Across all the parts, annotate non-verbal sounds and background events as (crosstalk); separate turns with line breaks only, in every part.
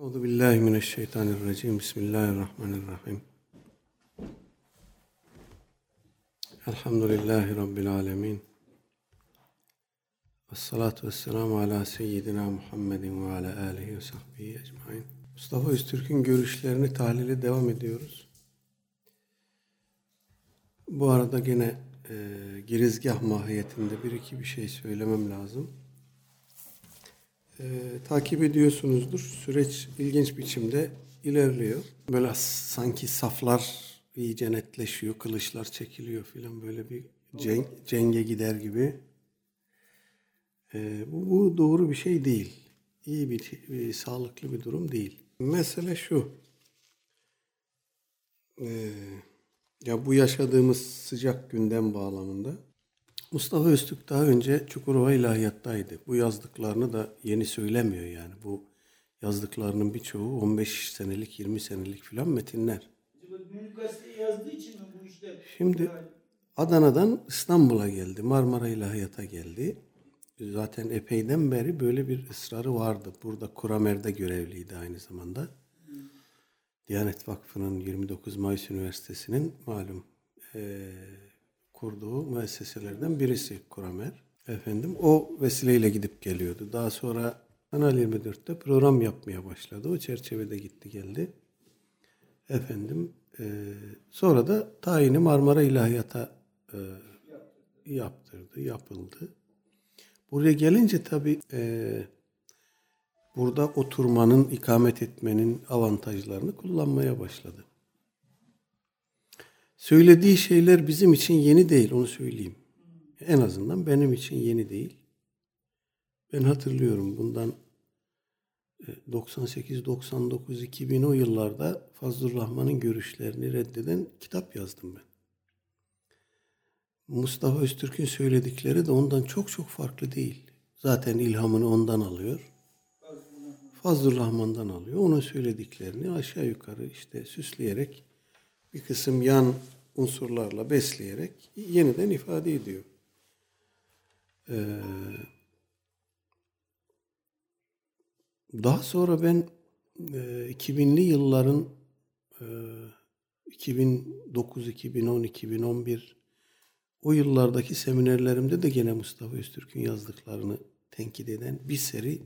Euzu billahi mineşşeytanirracim. Bismillahirrahmanirrahim. Elhamdülillahi rabbil alamin. Ves salatu vesselamu ala seyyidina Muhammedin ve ala alihi ve sahbihi ecmaîn. Mustafa Öztürk'ün görüşlerini tahlile devam ediyoruz. Bu arada gene e, girizgah mahiyetinde bir iki bir şey söylemem lazım. E, takip ediyorsunuzdur. Süreç ilginç biçimde ilerliyor. Böyle sanki saflar iyice netleşiyor, kılıçlar çekiliyor filan böyle bir ceng, cenge gider gibi. E, bu, bu doğru bir şey değil. İyi bir, bir sağlıklı bir durum değil. Mesele şu. Ee, ya bu yaşadığımız sıcak gündem bağlamında Mustafa Öztürk daha önce Çukurova İlahiyat'taydı. Bu yazdıklarını da yeni söylemiyor yani. Bu yazdıklarının birçoğu 15 senelik, 20 senelik filan metinler.
Yazdığı için mi bu işler?
Şimdi Adana'dan İstanbul'a geldi. Marmara İlahiyat'a geldi. Zaten epeyden beri böyle bir ısrarı vardı. Burada Kuramer'de görevliydi aynı zamanda. Diyanet Vakfı'nın 29 Mayıs Üniversitesi'nin malum e, kurduğu müesseselerden birisi Kuramer. Efendim o vesileyle gidip geliyordu. Daha sonra Kanal 24'te program yapmaya başladı. O çerçevede gitti geldi. Efendim e, sonra da tayini Marmara İlahiyat'a e, yaptırdı, yapıldı. Buraya gelince tabii e, burada oturmanın, ikamet etmenin avantajlarını kullanmaya başladı. Söylediği şeyler bizim için yeni değil, onu söyleyeyim. En azından benim için yeni değil. Ben hatırlıyorum bundan 98, 99, 2000 o yıllarda Fazlur Rahman'ın görüşlerini reddeden kitap yazdım ben. Mustafa Öztürk'ün söyledikleri de ondan çok çok farklı değil. Zaten ilhamını ondan alıyor. Fazlur Rahman'dan alıyor. Onun söylediklerini aşağı yukarı işte süsleyerek bir kısım yan unsurlarla besleyerek yeniden ifade ediyor. Ee, daha sonra ben e, 2000'li yılların e, 2009, 2010, 2011 o yıllardaki seminerlerimde de gene Mustafa Öztürk'ün yazdıklarını tenkit eden bir seri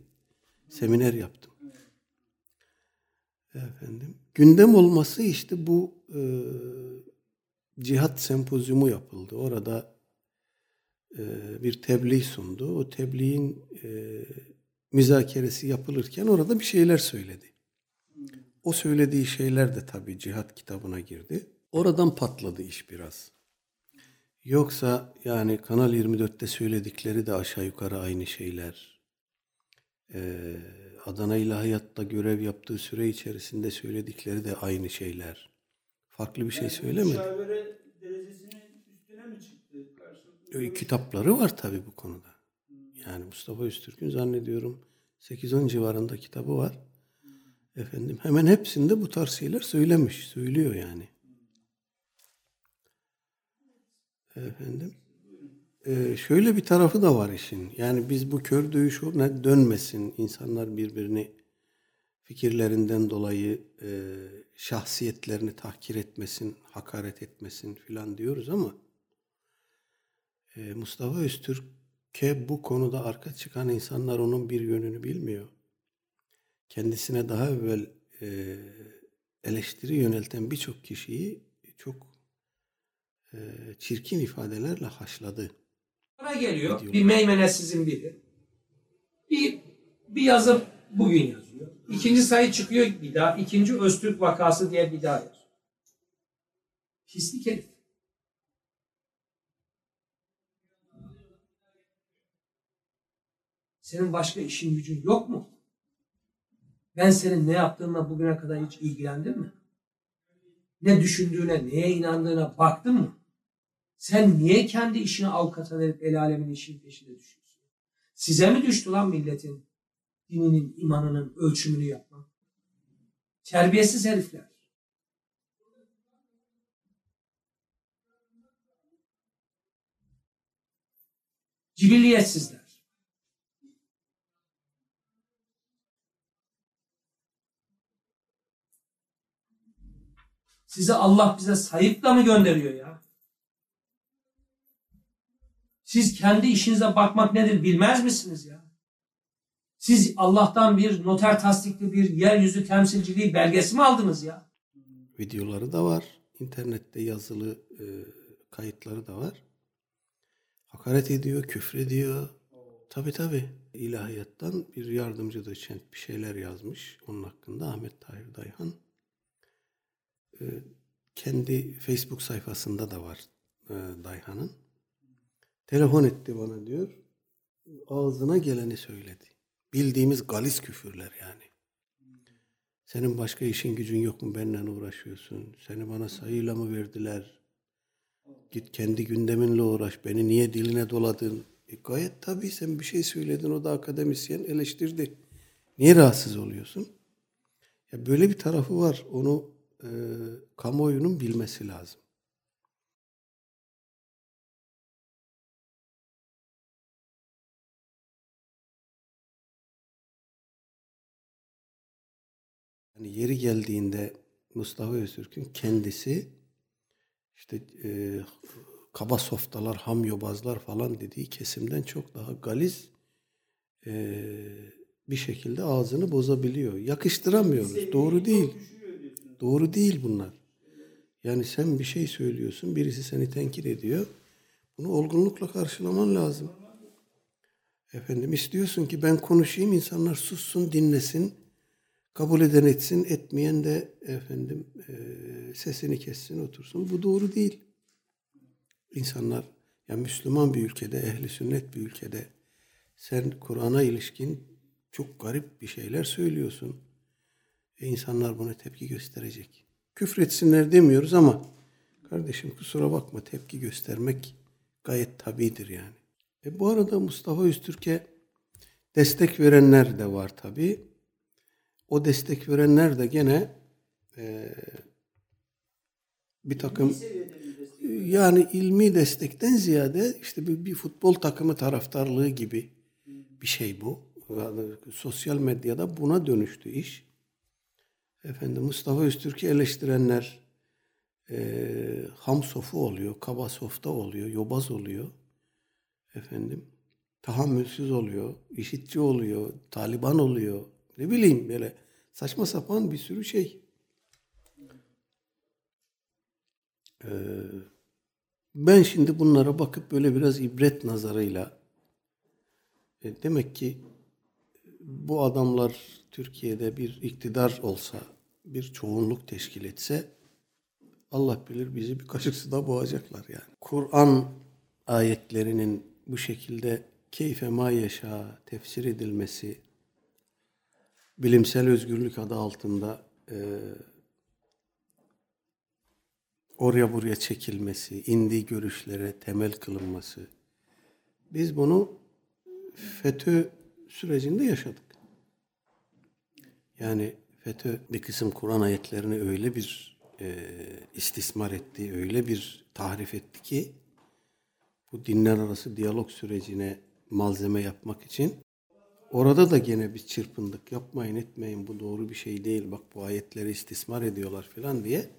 seminer yaptım. Efendim, gündem olması işte bu e, cihat sempozyumu yapıldı. Orada e, bir tebliğ sundu. O tebliğin e, müzakeresi yapılırken orada bir şeyler söyledi. O söylediği şeyler de tabii cihat kitabına girdi. Oradan patladı iş biraz. Yoksa yani Kanal 24'te söyledikleri de aşağı yukarı aynı şeyler. Ee, Adana İlahiyat'ta görev yaptığı süre içerisinde söyledikleri de aynı şeyler. Farklı bir şey
Yani
söylemedi.
Müşavere derecesinin üstüne mi çıktı? Karşılıklı
Kitapları var tabii bu konuda. Yani Mustafa Öztürk'ün zannediyorum 8-10 civarında kitabı var. Efendim hemen hepsinde bu tarz şeyler söylemiş, söylüyor yani. Efendim. Ee, şöyle bir tarafı da var işin. Yani biz bu kör dövüş ne dönmesin. insanlar birbirini fikirlerinden dolayı e, şahsiyetlerini tahkir etmesin, hakaret etmesin filan diyoruz ama e, Mustafa Öztürk'e bu konuda arka çıkan insanlar onun bir yönünü bilmiyor. Kendisine daha evvel e, eleştiri yönelten birçok kişiyi çok e, çirkin ifadelerle haşladı.
Geliyor bir meymenesizin biri. Bir, bir yazı bugün yazıyor. İkinci sayı çıkıyor bir daha. İkinci Öztürk vakası diye bir daha yazıyor. Pislik herif. Senin başka işin gücün yok mu? Ben senin ne yaptığınla bugüne kadar hiç ilgilendim mi? Ne düşündüğüne, neye inandığına baktın mı? Sen niye kendi işini avukata verip el alemin işinin peşinde düşüyorsun? Size mi düştü lan milletin dininin, imanının ölçümünü yapmak? Terbiyesiz herifler. Cibilliyetsizler. Sizi Allah bize sayıpla mı gönderiyor ya? Siz kendi işinize bakmak nedir bilmez misiniz ya? Siz Allah'tan bir noter tasdikli bir yeryüzü temsilciliği belgesi mi aldınız ya?
Videoları da var. İnternette yazılı e, kayıtları da var. Hakaret ediyor, küfrediyor. Tabi tabi. İlahiyattan bir yardımcı doçent bir şeyler yazmış. Onun hakkında Ahmet Tahir Dayhan. E, kendi Facebook sayfasında da var e, Dayhan'ın. Telefon etti bana diyor. Ağzına geleni söyledi. Bildiğimiz galis küfürler yani. Senin başka işin gücün yok mu? Benimle uğraşıyorsun. Seni bana sayıyla mı verdiler? Git kendi gündeminle uğraş. Beni niye diline doladın? E gayet tabii sen bir şey söyledin. O da akademisyen eleştirdi. Niye rahatsız oluyorsun? Ya böyle bir tarafı var. Onu e, kamuoyunun bilmesi lazım. Yani yeri geldiğinde Mustafa Öztürk'ün kendisi işte e, kaba softalar, hamyobazlar falan dediği kesimden çok daha galiz e, bir şekilde ağzını bozabiliyor. Yakıştıramıyoruz. Doğru değil. Doğru değil bunlar. Yani sen bir şey söylüyorsun, birisi seni tenkit ediyor. Bunu olgunlukla karşılaman lazım. Efendim istiyorsun ki ben konuşayım, insanlar sussun, dinlesin. Kabul eden etsin, etmeyen de efendim e, sesini kessin, otursun. Bu doğru değil. İnsanlar, ya Müslüman bir ülkede, ehli sünnet bir ülkede sen Kur'an'a ilişkin çok garip bir şeyler söylüyorsun. E insanlar buna tepki gösterecek. Küfretsinler demiyoruz ama kardeşim kusura bakma tepki göstermek gayet tabidir yani. E bu arada Mustafa Öztürk'e destek verenler de var tabii o destek verenler de gene e, bir takım yani ilmi destekten ziyade işte bir, bir futbol takımı taraftarlığı gibi bir şey bu. Yani sosyal medyada buna dönüştü iş. Efendim Mustafa Öztürk'ü eleştirenler e, ham sofu oluyor, kaba softa oluyor, yobaz oluyor. Efendim tahammülsüz oluyor, işitçi oluyor, Taliban oluyor. Ne bileyim böyle saçma sapan bir sürü şey. Ee, ben şimdi bunlara bakıp böyle biraz ibret nazarıyla e, demek ki bu adamlar Türkiye'de bir iktidar olsa, bir çoğunluk teşkil etse Allah bilir bizi bir kaşık suda boğacaklar yani. Kur'an ayetlerinin bu şekilde keyfe ma yaşa tefsir edilmesi, bilimsel özgürlük adı altında e, oraya buraya çekilmesi, indiği görüşlere temel kılınması. Biz bunu FETÖ sürecinde yaşadık. Yani FETÖ bir kısım Kur'an ayetlerini öyle bir e, istismar etti, öyle bir tahrif etti ki bu dinler arası diyalog sürecine malzeme yapmak için Orada da gene bir çırpındık. Yapmayın etmeyin bu doğru bir şey değil. Bak bu ayetleri istismar ediyorlar falan diye.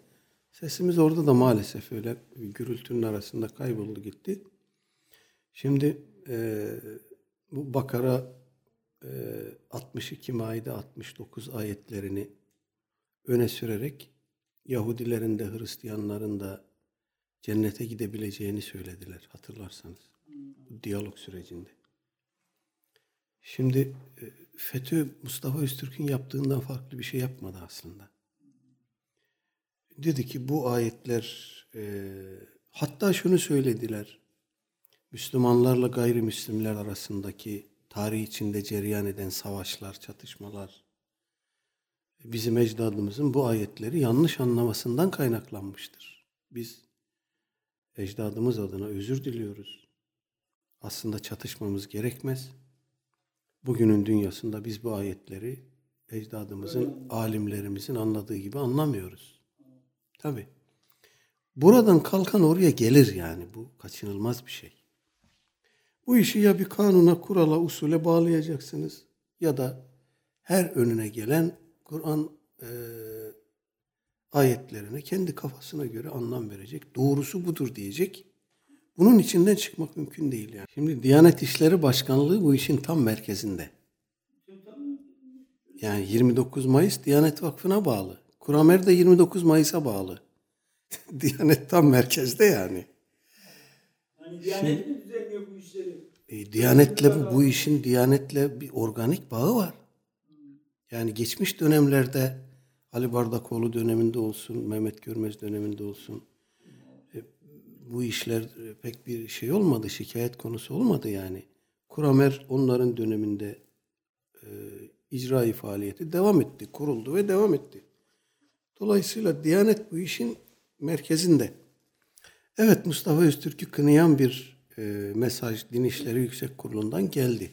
Sesimiz orada da maalesef öyle gürültünün arasında kayboldu gitti. Şimdi e, bu Bakara e, 62 Maide 69 ayetlerini öne sürerek Yahudilerin de Hristiyanların da cennete gidebileceğini söylediler hatırlarsanız. Diyalog sürecinde. Şimdi e, FETÖ Mustafa Öztürk'ün yaptığından farklı bir şey yapmadı aslında. Dedi ki bu ayetler e, hatta şunu söylediler. Müslümanlarla gayrimüslimler arasındaki tarih içinde cereyan eden savaşlar, çatışmalar bizim ecdadımızın bu ayetleri yanlış anlamasından kaynaklanmıştır. Biz ecdadımız adına özür diliyoruz. Aslında çatışmamız gerekmez bugünün dünyasında biz bu ayetleri ecdadımızın, alimlerimizin anladığı gibi anlamıyoruz. Tabi. Buradan kalkan oraya gelir yani. Bu kaçınılmaz bir şey. Bu işi ya bir kanuna, kurala, usule bağlayacaksınız ya da her önüne gelen Kur'an e, ayetlerine kendi kafasına göre anlam verecek. Doğrusu budur diyecek. Bunun içinden çıkmak mümkün değil yani. Şimdi Diyanet İşleri Başkanlığı bu işin tam merkezinde. Yani 29 Mayıs Diyanet Vakfı'na bağlı. Kuramer de 29 Mayıs'a bağlı. (laughs) Diyanet tam merkezde yani.
Hani Diyanet mi düzenliyor bu işleri?
E, Diyanetle bu, bu işin Diyanetle bir organik bağı var. Yani geçmiş dönemlerde Ali Bardakoğlu döneminde olsun, Mehmet Görmez döneminde olsun bu işler e, pek bir şey olmadı, şikayet konusu olmadı yani. Kuramer onların döneminde e, icrai faaliyeti devam etti, kuruldu ve devam etti. Dolayısıyla Diyanet bu işin merkezinde. Evet Mustafa Öztürk'ü kınayan bir e, mesaj Din İşleri Yüksek Kurulu'ndan geldi.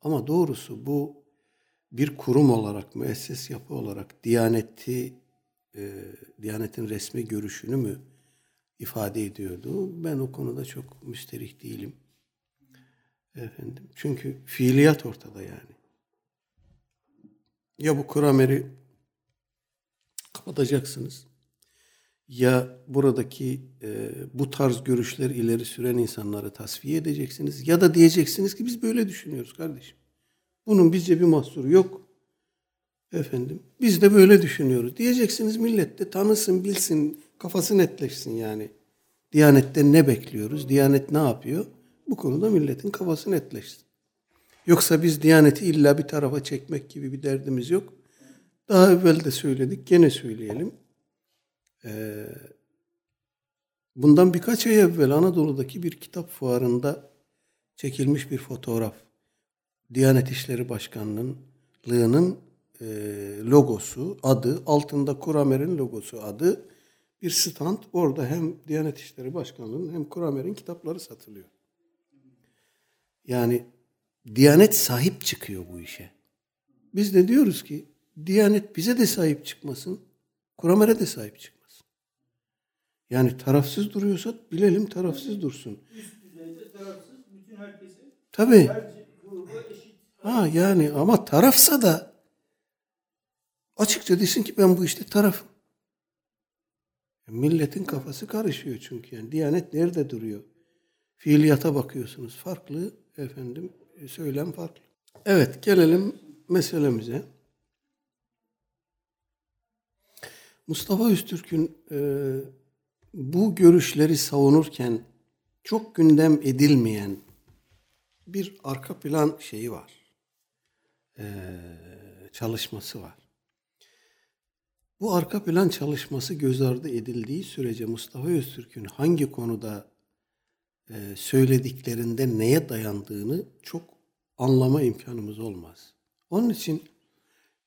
Ama doğrusu bu bir kurum olarak, müesses yapı olarak Diyaneti, e, Diyanet'in resmi görüşünü mü ifade ediyordu? Ben o konuda çok müsterih değilim. Efendim. Çünkü fiiliyat ortada yani. Ya bu kurameri kapatacaksınız ya buradaki e, bu tarz görüşler ileri süren insanları tasfiye edeceksiniz ya da diyeceksiniz ki biz böyle düşünüyoruz kardeşim. Bunun bizce bir mahsuru yok. Efendim biz de böyle düşünüyoruz. Diyeceksiniz millet de tanısın, bilsin, kafası netleşsin yani. Diyanetten ne bekliyoruz? Diyanet ne yapıyor? Bu konuda milletin kafası netleşsin. Yoksa biz Diyaneti illa bir tarafa çekmek gibi bir derdimiz yok. Daha evvel de söyledik, gene söyleyelim. Ee, bundan birkaç ay evvel Anadolu'daki bir kitap fuarında çekilmiş bir fotoğraf. Diyanet İşleri Başkanlığı'nın e, logosu, adı, altında Kuramer'in logosu adı bir stand. Orada hem Diyanet İşleri Başkanlığı'nın hem Kuramer'in kitapları satılıyor. Yani Diyanet sahip çıkıyor bu işe. Biz de diyoruz ki Diyanet bize de sahip çıkmasın, Kuramer'e de sahip çıkmasın. Yani tarafsız duruyorsa bilelim tarafsız dursun.
Üst düzeyde
Tabii. Ha yani ama tarafsa da açıkça desin ki ben bu işte tarafım. Milletin kafası karışıyor çünkü yani. Diyanet nerede duruyor? Fiiliyata bakıyorsunuz. Farklı efendim söylem farklı. Evet gelelim meselemize. Mustafa Öztürk'ün e, bu görüşleri savunurken çok gündem edilmeyen bir arka plan şeyi var. Ee, çalışması var. Bu arka plan çalışması göz ardı edildiği sürece Mustafa Öztürk'ün hangi konuda e, söylediklerinde neye dayandığını çok anlama imkanımız olmaz. Onun için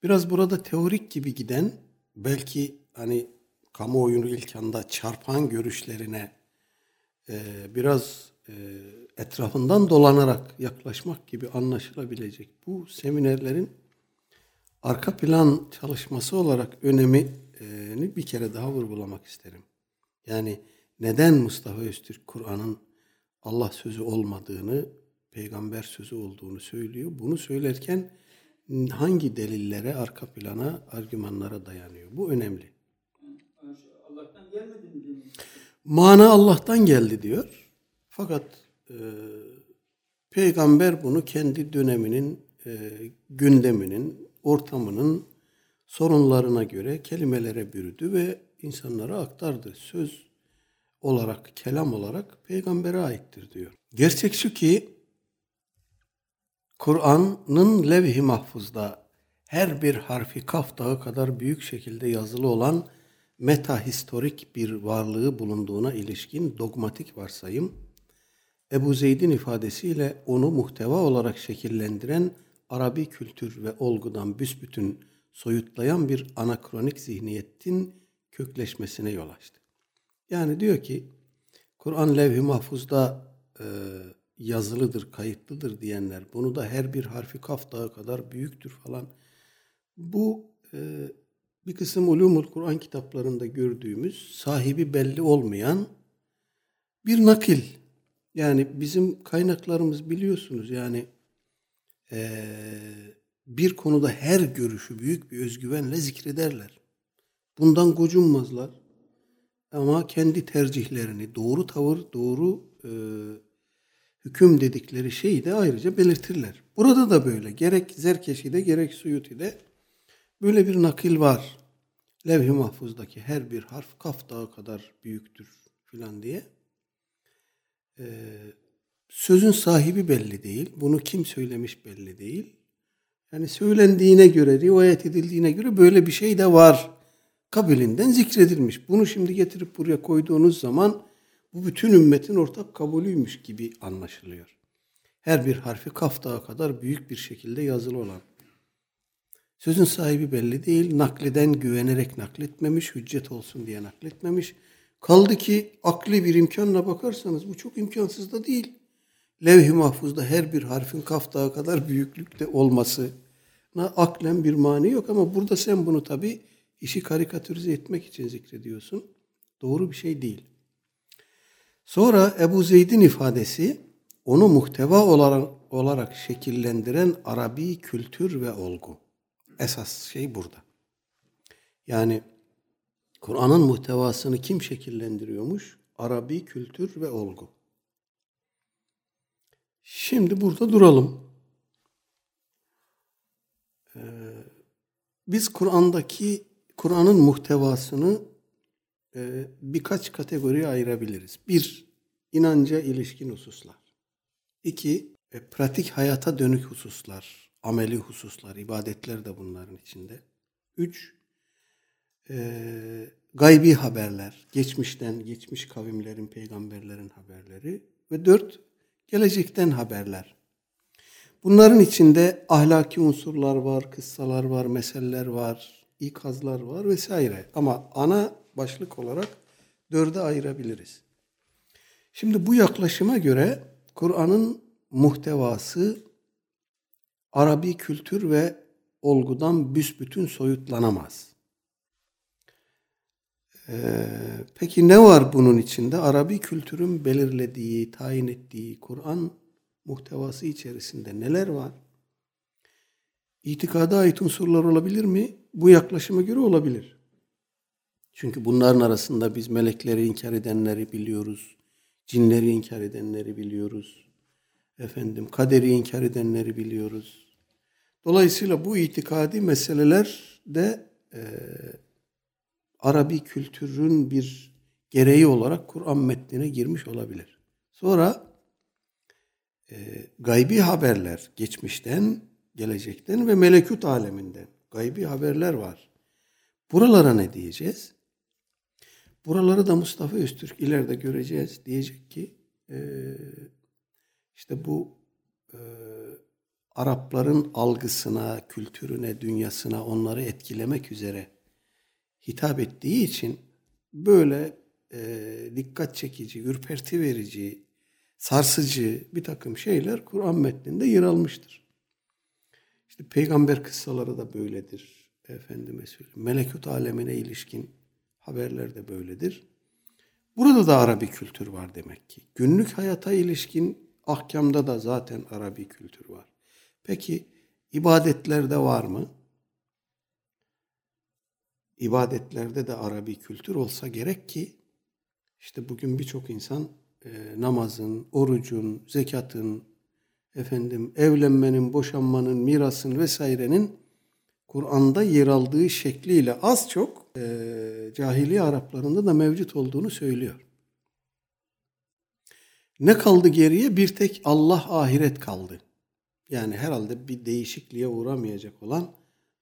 biraz burada teorik gibi giden belki hani kamuoyunu ilk anda çarpan görüşlerine e, biraz e, etrafından dolanarak yaklaşmak gibi anlaşılabilecek bu seminerlerin arka plan çalışması olarak önemini bir kere daha vurgulamak isterim. Yani neden Mustafa Öztürk Kur'an'ın Allah sözü olmadığını, peygamber sözü olduğunu söylüyor. Bunu söylerken hangi delillere, arka plana, argümanlara dayanıyor? Bu önemli.
Allah'tan gelmedi mi demek?
Mana Allah'tan geldi diyor. Fakat e, peygamber bunu kendi döneminin, e, gündeminin, ortamının sorunlarına göre kelimelere bürüdü ve insanlara aktardı. Söz olarak, kelam olarak peygambere aittir diyor. Gerçek şu ki Kur'an'ın levh-i mahfuzda her bir harfi kaf dağı kadar büyük şekilde yazılı olan metahistorik bir varlığı bulunduğuna ilişkin dogmatik varsayım, Ebu Zeyd'in ifadesiyle onu muhteva olarak şekillendiren Arabi kültür ve olgudan büsbütün soyutlayan bir anakronik zihniyetin kökleşmesine yol açtı. Yani diyor ki Kur'an levh-i mahfuzda e, yazılıdır, kayıtlıdır diyenler, bunu da her bir harfi kaf dağı kadar büyüktür falan. Bu e, bir kısım ulumul Kur'an kitaplarında gördüğümüz sahibi belli olmayan bir nakil. Yani bizim kaynaklarımız biliyorsunuz yani e, bir konuda her görüşü büyük bir özgüvenle zikrederler. Bundan gocunmazlar. Ama kendi tercihlerini, doğru tavır, doğru e, hüküm dedikleri şeyi de ayrıca belirtirler. Burada da böyle. Gerek Zerkeşi'de gerek Suyuti'de böyle bir nakil var. Levh-i Mahfuz'daki her bir harf kaf dağı kadar büyüktür filan diye. Ee, sözün sahibi belli değil. Bunu kim söylemiş belli değil. Yani söylendiğine göre, rivayet edildiğine göre böyle bir şey de var. Kabilinden zikredilmiş. Bunu şimdi getirip buraya koyduğunuz zaman bu bütün ümmetin ortak kabulüymüş gibi anlaşılıyor. Her bir harfi kaf kadar büyük bir şekilde yazılı olan. Sözün sahibi belli değil. Nakleden güvenerek nakletmemiş, hüccet olsun diye nakletmemiş. Kaldı ki akli bir imkanla bakarsanız bu çok imkansız da değil. Levh-i mahfuzda her bir harfin kaf dağı kadar büyüklükte olması aklen bir mani yok ama burada sen bunu tabi işi karikatürize etmek için zikrediyorsun. Doğru bir şey değil. Sonra Ebu Zeyd'in ifadesi onu muhteva olarak, olarak şekillendiren Arabi kültür ve olgu. Esas şey burada. Yani Kur'an'ın muhtevasını kim şekillendiriyormuş? Arabi kültür ve olgu. Şimdi burada duralım. Ee, biz Kur'an'daki Kur'an'ın muhtevasını e, birkaç kategoriye ayırabiliriz. Bir, inanca ilişkin hususlar. İki, e, pratik hayata dönük hususlar, ameli hususlar, ibadetler de bunların içinde. Üç, e, gaybi haberler, geçmişten, geçmiş kavimlerin, peygamberlerin haberleri. Ve dört, gelecekten haberler. Bunların içinde ahlaki unsurlar var, kıssalar var, meseleler var, ikazlar var vesaire. Ama ana başlık olarak dörde ayırabiliriz. Şimdi bu yaklaşıma göre Kur'an'ın muhtevası Arabi kültür ve olgudan büsbütün soyutlanamaz. Ee, peki ne var bunun içinde? Arabi kültürün belirlediği, tayin ettiği Kur'an muhtevası içerisinde neler var? İtikada ait unsurlar olabilir mi? Bu yaklaşıma göre olabilir. Çünkü bunların arasında biz melekleri inkar edenleri biliyoruz. Cinleri inkar edenleri biliyoruz. Efendim kaderi inkar edenleri biliyoruz. Dolayısıyla bu itikadi meseleler de e, Arabi kültürün bir gereği olarak Kur'an metnine girmiş olabilir. Sonra e, gaybi haberler geçmişten, gelecekten ve melekut aleminden gaybi haberler var. Buralara ne diyeceğiz? Buraları da Mustafa Öztürk ileride göreceğiz. Diyecek ki e, işte bu e, Arapların algısına, kültürüne, dünyasına onları etkilemek üzere hitap ettiği için böyle e, dikkat çekici, ürperti verici, sarsıcı bir takım şeyler Kur'an metninde yer almıştır. İşte peygamber kıssaları da böyledir. Efendime söyleyeyim. Melekut alemine ilişkin haberler de böyledir. Burada da Arabi kültür var demek ki. Günlük hayata ilişkin ahkamda da zaten Arabi kültür var. Peki ibadetlerde var mı? İbadetlerde de Arabi kültür olsa gerek ki işte bugün birçok insan e, namazın, orucun, zekatın, efendim evlenmenin, boşanmanın, mirasın vesairenin Kur'an'da yer aldığı şekliyle az çok e, cahiliye Araplarında da mevcut olduğunu söylüyor. Ne kaldı geriye? Bir tek Allah ahiret kaldı. Yani herhalde bir değişikliğe uğramayacak olan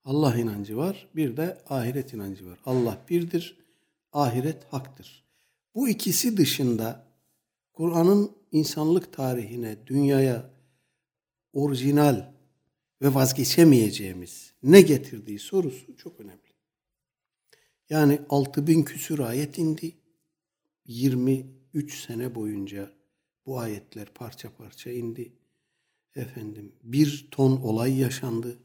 Allah inancı var, bir de ahiret inancı var. Allah birdir, ahiret haktır. Bu ikisi dışında Kur'an'ın insanlık tarihine, dünyaya orijinal ve vazgeçemeyeceğimiz ne getirdiği sorusu çok önemli. Yani 6000 küsür ayet indi. 23 sene boyunca bu ayetler parça parça indi. Efendim bir ton olay yaşandı.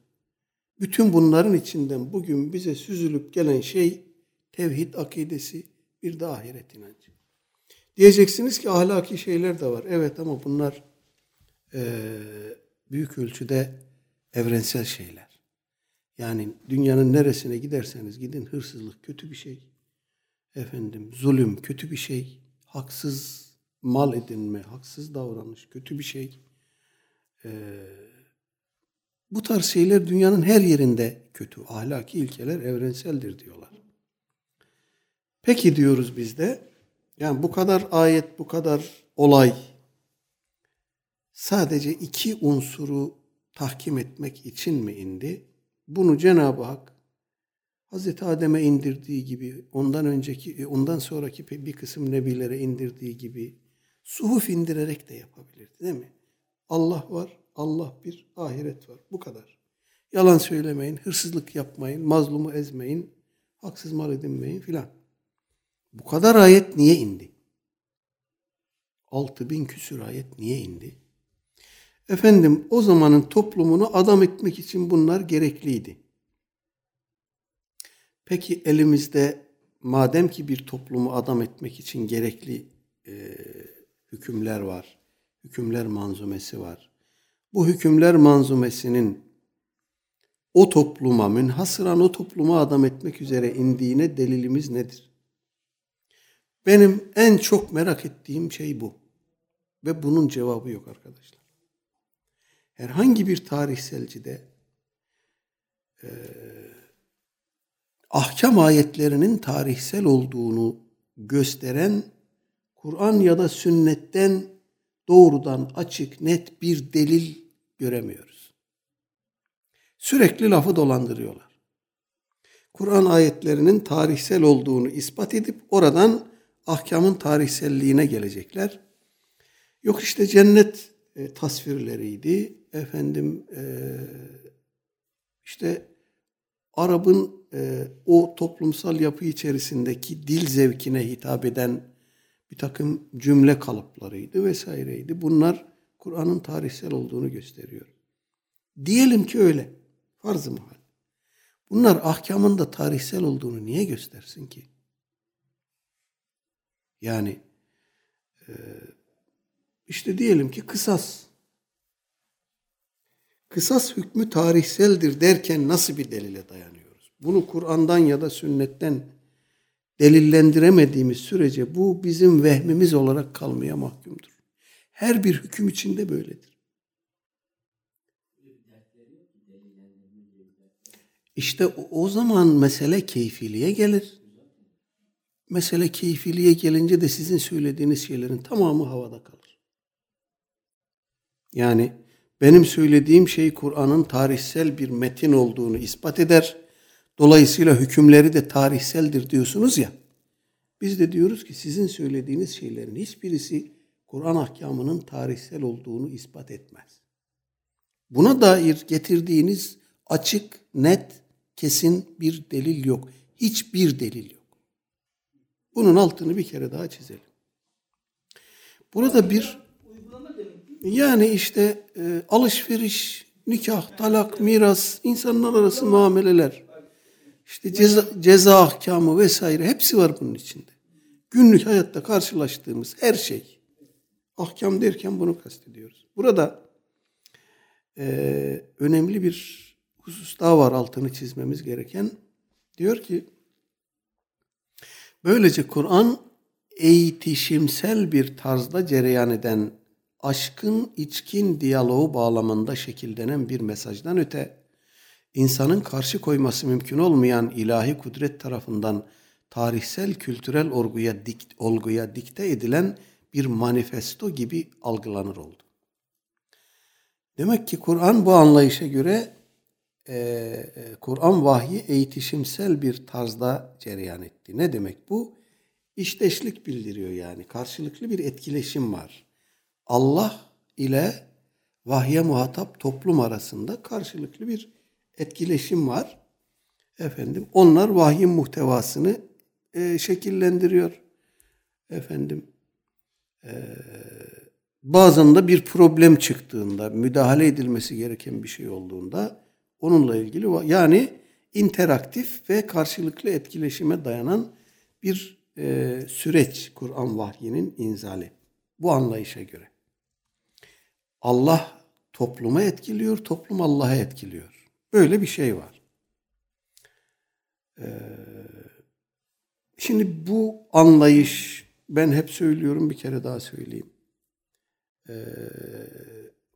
Bütün bunların içinden bugün bize süzülüp gelen şey tevhid akidesi, bir de ahiret inancı. Diyeceksiniz ki ahlaki şeyler de var. Evet ama bunlar e, büyük ölçüde evrensel şeyler. Yani dünyanın neresine giderseniz gidin hırsızlık kötü bir şey. Efendim zulüm kötü bir şey. Haksız mal edinme, haksız davranış kötü bir şey. Ee, bu tarz şeyler dünyanın her yerinde kötü. Ahlaki ilkeler evrenseldir diyorlar. Peki diyoruz biz de. Yani bu kadar ayet, bu kadar olay sadece iki unsuru tahkim etmek için mi indi? Bunu Cenab-ı Hak Hazreti Adem'e indirdiği gibi, ondan önceki, ondan sonraki bir kısım nebilere indirdiği gibi suhuf indirerek de yapabilirdi değil mi? Allah var, Allah bir, ahiret var. Bu kadar. Yalan söylemeyin, hırsızlık yapmayın, mazlumu ezmeyin, haksız mal edinmeyin filan. Bu kadar ayet niye indi? Altı bin küsur ayet niye indi? Efendim o zamanın toplumunu adam etmek için bunlar gerekliydi. Peki elimizde madem ki bir toplumu adam etmek için gerekli e, hükümler var, hükümler manzumesi var. Bu hükümler manzumesinin o topluma, münhasıran o topluma adam etmek üzere indiğine delilimiz nedir? Benim en çok merak ettiğim şey bu. Ve bunun cevabı yok arkadaşlar. Herhangi bir tarihselcide e, ahkam ayetlerinin tarihsel olduğunu gösteren Kur'an ya da sünnetten doğrudan açık net bir delil göremiyoruz. Sürekli lafı dolandırıyorlar. Kur'an ayetlerinin tarihsel olduğunu ispat edip oradan ahkamın tarihselliğine gelecekler. Yok işte cennet e, tasvirleriydi. Efendim e, işte Arap'ın e, o toplumsal yapı içerisindeki dil zevkine hitap eden bir takım cümle kalıplarıydı vesaireydi. Bunlar Kur'an'ın tarihsel olduğunu gösteriyor. Diyelim ki öyle. Farz-ı muhal. Bunlar ahkamın da tarihsel olduğunu niye göstersin ki? Yani e, işte diyelim ki kısas. Kısas hükmü tarihseldir derken nasıl bir delile dayanıyoruz? Bunu Kur'an'dan ya da sünnetten delillendiremediğimiz sürece bu bizim vehmimiz olarak kalmaya mahkumdur. Her bir hüküm içinde böyledir. İşte o zaman mesele keyfiliğe gelir. Mesele keyfiliğe gelince de sizin söylediğiniz şeylerin tamamı havada kalır. Yani benim söylediğim şey Kur'an'ın tarihsel bir metin olduğunu ispat eder. Dolayısıyla hükümleri de tarihseldir diyorsunuz ya. Biz de diyoruz ki sizin söylediğiniz şeylerin hiçbirisi Kur'an ahkamının tarihsel olduğunu ispat etmez. Buna dair getirdiğiniz açık, net, kesin bir delil yok. Hiçbir delil yok. Bunun altını bir kere daha çizelim. Burada bir yani işte e, alışveriş, nikah, talak, miras, insanlar arası muameleler, işte ceza, ceza ahkamı vesaire hepsi var bunun içinde. Günlük hayatta karşılaştığımız her şey. Ahkam derken bunu kastediyoruz. Burada e, önemli bir husus daha var altını çizmemiz gereken. Diyor ki böylece Kur'an eğitişimsel bir tarzda cereyan eden aşkın içkin diyaloğu bağlamında şekillenen bir mesajdan öte insanın karşı koyması mümkün olmayan ilahi kudret tarafından tarihsel kültürel olguya, dik, olguya dikte edilen bir manifesto gibi algılanır oldu. Demek ki Kur'an bu anlayışa göre e, e, Kur'an vahyi eğitişimsel bir tarzda cereyan etti. Ne demek bu? İşteşlik bildiriyor yani. Karşılıklı bir etkileşim var. Allah ile vahye muhatap toplum arasında karşılıklı bir etkileşim var. Efendim onlar vahyin muhtevasını e, şekillendiriyor. Efendim e, bazen de bir problem çıktığında, müdahale edilmesi gereken bir şey olduğunda onunla ilgili yani interaktif ve karşılıklı etkileşime dayanan bir e, süreç Kur'an vahyinin inzali. Bu anlayışa göre. Allah topluma etkiliyor, toplum Allah'a etkiliyor. Böyle bir şey var. Ee, şimdi bu anlayış ben hep söylüyorum bir kere daha söyleyeyim. Ee,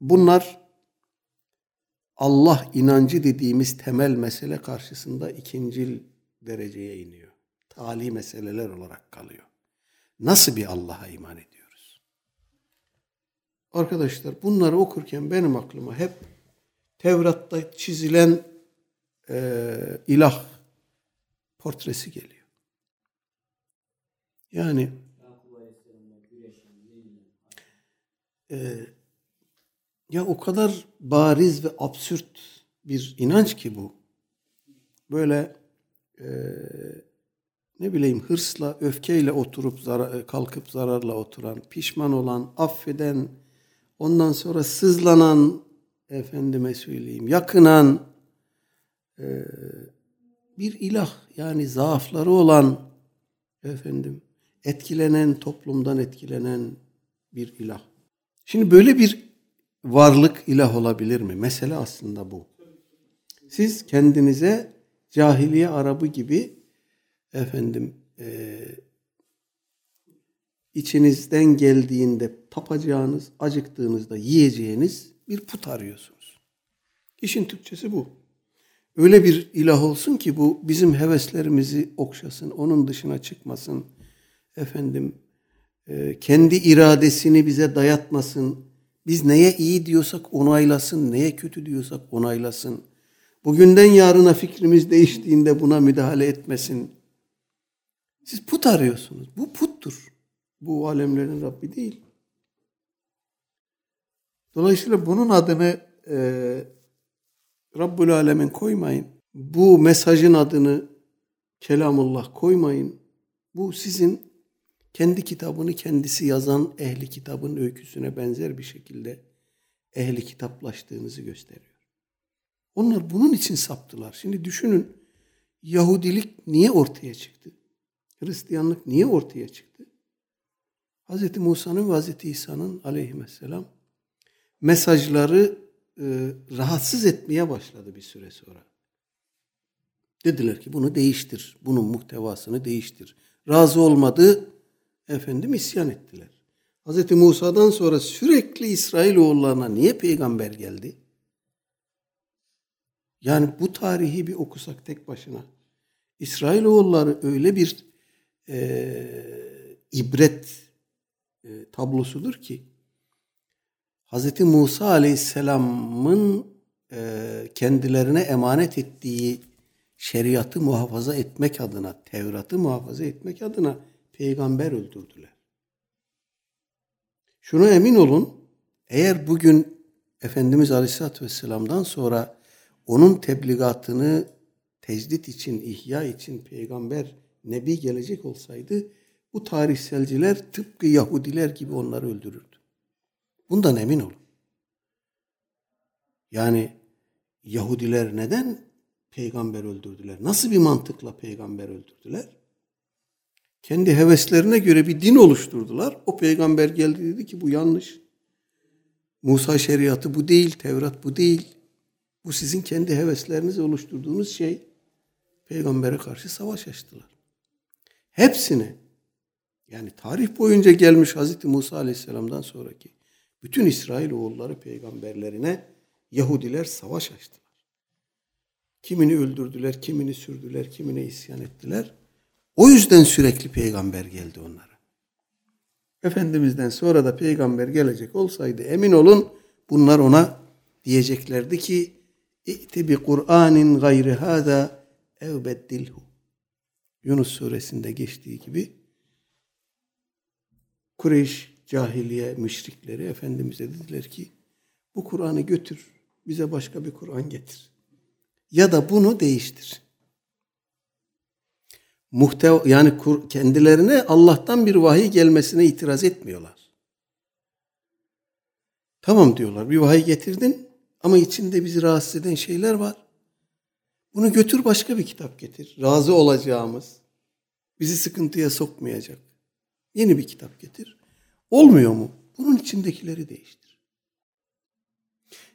bunlar Allah inancı dediğimiz temel mesele karşısında ikincil dereceye iniyor. Tali meseleler olarak kalıyor. Nasıl bir Allah'a iman ediyoruz? Arkadaşlar bunları okurken benim aklıma hep Tevrat'ta çizilen e, ilah portresi geliyor. Yani e, ya o kadar bariz ve absürt bir inanç ki bu. Böyle e, ne bileyim hırsla, öfkeyle oturup zarar, kalkıp zararla oturan, pişman olan, affeden, ondan sonra sızlanan, efendime söyleyeyim, yakınan e, bir ilah. Yani zaafları olan, efendim, etkilenen, toplumdan etkilenen bir ilah. Şimdi böyle bir varlık ilah olabilir mi? Mesele aslında bu. Siz kendinize cahiliye Arabı gibi efendim e, içinizden geldiğinde tapacağınız, acıktığınızda yiyeceğiniz bir put arıyorsunuz. İşin Türkçesi bu. Öyle bir ilah olsun ki bu bizim heveslerimizi okşasın, onun dışına çıkmasın. Efendim e, kendi iradesini bize dayatmasın. Biz neye iyi diyorsak onaylasın, neye kötü diyorsak onaylasın. Bugünden yarına fikrimiz değiştiğinde buna müdahale etmesin. Siz put arıyorsunuz. Bu puttur. Bu alemlerin Rabbi değil. Dolayısıyla bunun adını e, Rabbul Alemin koymayın. Bu mesajın adını Kelamullah koymayın. Bu sizin kendi kitabını kendisi yazan ehli kitabın öyküsüne benzer bir şekilde ehli kitaplaştığınızı gösteriyor. Onlar bunun için saptılar. Şimdi düşünün Yahudilik niye ortaya çıktı? Hristiyanlık niye ortaya çıktı? Hz. Musa'nın ve Hz. İsa'nın aleyhisselam mesajları e, rahatsız etmeye başladı bir süre sonra. Dediler ki bunu değiştir, bunun muhtevasını değiştir. Razı olmadı, efendim isyan ettiler. Hz. Musa'dan sonra sürekli İsrailoğullarına niye peygamber geldi? Yani bu tarihi bir okusak tek başına. İsrailoğulları öyle bir e, ibret e, tablosudur ki Hz. Musa Aleyhisselam'ın e, kendilerine emanet ettiği şeriatı muhafaza etmek adına, Tevrat'ı muhafaza etmek adına peygamber öldürdüler. Şuna emin olun, eğer bugün Efendimiz Aleyhisselatü Vesselam'dan sonra onun tebligatını tecdit için, ihya için peygamber, nebi gelecek olsaydı bu tarihselciler tıpkı Yahudiler gibi onları öldürürdü. Bundan emin olun. Yani Yahudiler neden peygamber öldürdüler? Nasıl bir mantıkla peygamber öldürdüler? Kendi heveslerine göre bir din oluşturdular. O peygamber geldi dedi ki bu yanlış. Musa şeriatı bu değil, Tevrat bu değil. Bu sizin kendi heveslerinizi oluşturduğunuz şey. Peygambere karşı savaş açtılar. Hepsini yani tarih boyunca gelmiş Hazreti Musa Aleyhisselam'dan sonraki bütün İsrail oğulları peygamberlerine Yahudiler savaş açtılar. Kimini öldürdüler, kimini sürdüler, kimine isyan ettiler. O yüzden sürekli peygamber geldi onlara. Efendimizden sonra da peygamber gelecek olsaydı emin olun bunlar ona diyeceklerdi ki İ'ti bi Kur'anin gayri hâzâ ev. Yunus suresinde geçtiği gibi Kureyş cahiliye müşrikleri Efendimiz'e dediler ki bu Kur'an'ı götür bize başka bir Kur'an getir. Ya da bunu değiştir. Muhteva, yani kendilerine Allah'tan bir vahiy gelmesine itiraz etmiyorlar. Tamam diyorlar bir vahiy getirdin ama içinde bizi rahatsız eden şeyler var. Bunu götür başka bir kitap getir. Razı olacağımız, bizi sıkıntıya sokmayacak. Yeni bir kitap getir. Olmuyor mu? Bunun içindekileri değiştir.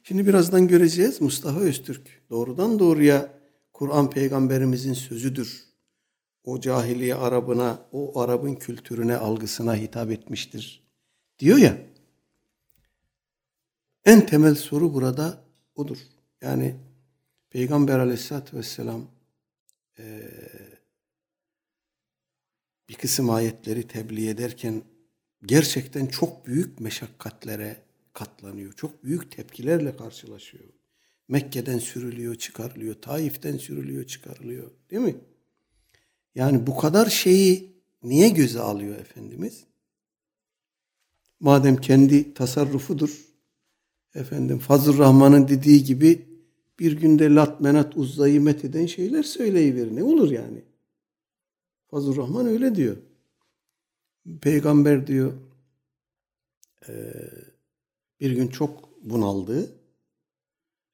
Şimdi birazdan göreceğiz Mustafa Öztürk doğrudan doğruya Kur'an peygamberimizin sözüdür. O cahiliye Arabına, o Arap'ın kültürüne, algısına hitap etmiştir. Diyor ya. En temel soru burada odur. Yani Peygamber aleyhissalatü vesselam e, bir kısım ayetleri tebliğ ederken gerçekten çok büyük meşakkatlere katlanıyor. Çok büyük tepkilerle karşılaşıyor. Mekke'den sürülüyor, çıkarılıyor. Taif'ten sürülüyor, çıkarılıyor. Değil mi? Yani bu kadar şeyi niye göze alıyor Efendimiz? Madem kendi tasarrufudur, efendim Fazıl Rahman'ın dediği gibi bir günde lat menat uzzayı met eden şeyler söyleyiverir. Ne olur yani? Fazıl Rahman öyle diyor. Peygamber diyor bir gün çok bunaldı.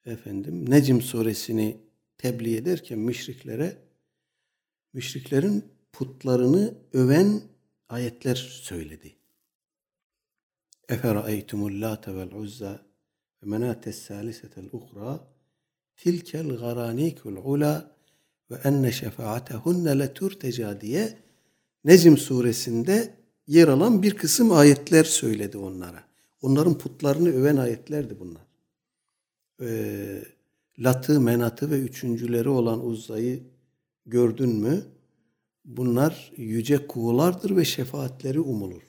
Efendim Necim suresini tebliğ ederken müşriklere müşriklerin putlarını öven ayetler söyledi. Eferaeytumul late vel uzza ve menates salisetel uhra tilkel garanikul ula ve enne şefaatehunne leturteca diye Necim suresinde yer alan bir kısım ayetler söyledi onlara. Onların putlarını öven ayetlerdi bunlar. Ee, Lat'ı, Menat'ı ve üçüncüleri olan Uzza'yı gördün mü? Bunlar yüce kuğulardır ve şefaatleri umulur.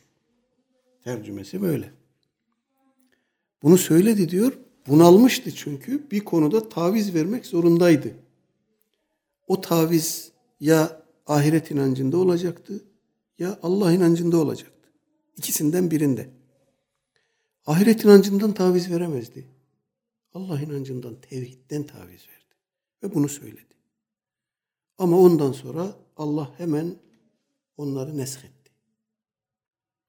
Tercümesi böyle. Bunu söyledi diyor. Bunalmıştı çünkü bir konuda taviz vermek zorundaydı. O taviz ya ahiret inancında olacaktı ya Allah inancında olacaktı. İkisinden birinde. Ahiret inancından taviz veremezdi. Allah inancından, tevhidden taviz verdi. Ve bunu söyledi. Ama ondan sonra Allah hemen onları neshetti.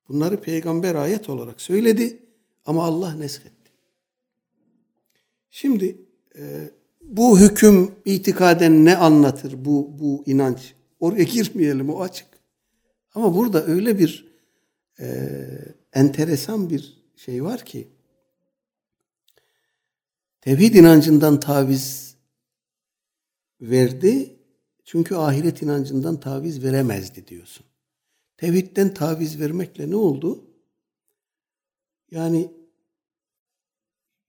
Bunları peygamber ayet olarak söyledi ama Allah neshetti. Şimdi e, bu hüküm itikaden ne anlatır bu, bu inanç? Oraya (laughs) girmeyelim o açık. Ama burada öyle bir e, enteresan bir şey var ki tevhid inancından taviz verdi çünkü ahiret inancından taviz veremezdi diyorsun. Tevhidden taviz vermekle ne oldu? Yani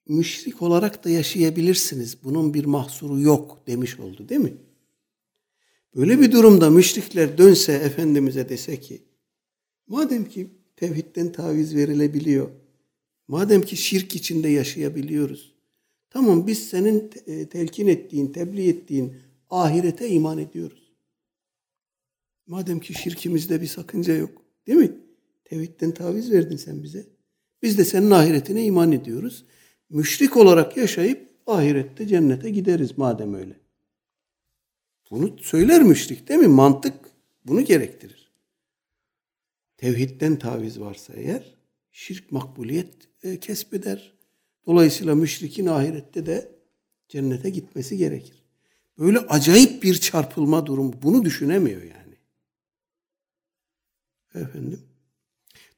müşrik olarak da yaşayabilirsiniz. Bunun bir mahsuru yok demiş oldu değil mi? Böyle bir durumda müşrikler dönse Efendimiz'e dese ki madem ki tevhidden taviz verilebiliyor, madem ki şirk içinde yaşayabiliyoruz, tamam biz senin e, telkin ettiğin, tebliğ ettiğin ahirete iman ediyoruz. Madem ki şirkimizde bir sakınca yok, değil mi? Tevhidden taviz verdin sen bize. Biz de senin ahiretine iman ediyoruz. Müşrik olarak yaşayıp ahirette cennete gideriz madem öyle. Bunu söyler müşrik değil mi? Mantık bunu gerektirir. Tevhidden taviz varsa eğer şirk makbuliyet e, kesbeder. Dolayısıyla müşrikin ahirette de cennete gitmesi gerekir. Böyle acayip bir çarpılma durum bunu düşünemiyor yani. Efendim.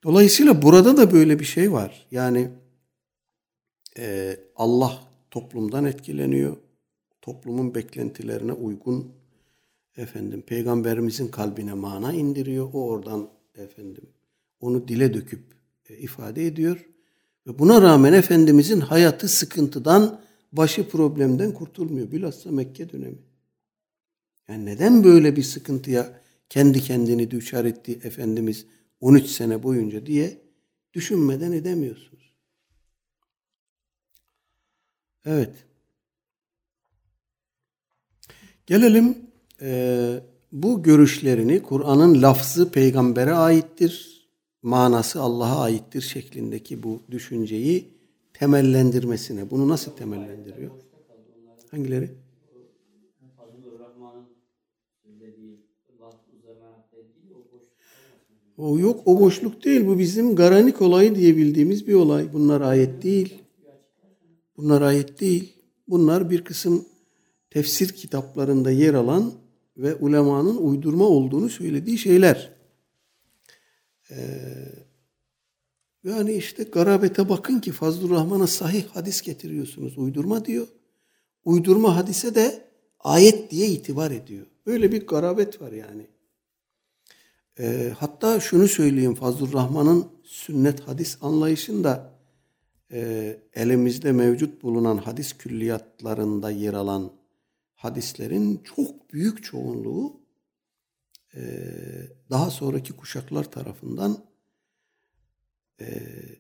Dolayısıyla burada da böyle bir şey var. Yani e, Allah toplumdan etkileniyor. Toplumun beklentilerine uygun efendim peygamberimizin kalbine mana indiriyor. O oradan efendim onu dile döküp e, ifade ediyor. Ve buna rağmen Efendimizin hayatı sıkıntıdan, başı problemden kurtulmuyor. Bilhassa Mekke dönemi. Yani neden böyle bir sıkıntıya kendi kendini düşer etti Efendimiz 13 sene boyunca diye düşünmeden edemiyorsunuz. Evet. Gelelim e, bu görüşlerini Kur'an'ın lafzı peygambere aittir, manası Allah'a aittir şeklindeki bu düşünceyi temellendirmesine. Bunu nasıl temellendiriyor? Hangileri? O yok o boşluk değil. Bu bizim garanik olayı diye bildiğimiz bir olay. Bunlar ayet değil. Bunlar ayet değil. Bunlar bir kısım tefsir kitaplarında yer alan ve ulemanın uydurma olduğunu söylediği şeyler. Ee, yani işte garabete bakın ki Fazlur Rahman'a sahih hadis getiriyorsunuz. Uydurma diyor. Uydurma hadise de ayet diye itibar ediyor. Böyle bir garabet var yani. E, hatta şunu söyleyeyim Fazlur Rahman'ın sünnet hadis anlayışında e, elimizde mevcut bulunan hadis külliyatlarında yer alan hadislerin çok büyük çoğunluğu e, daha sonraki kuşaklar tarafından e,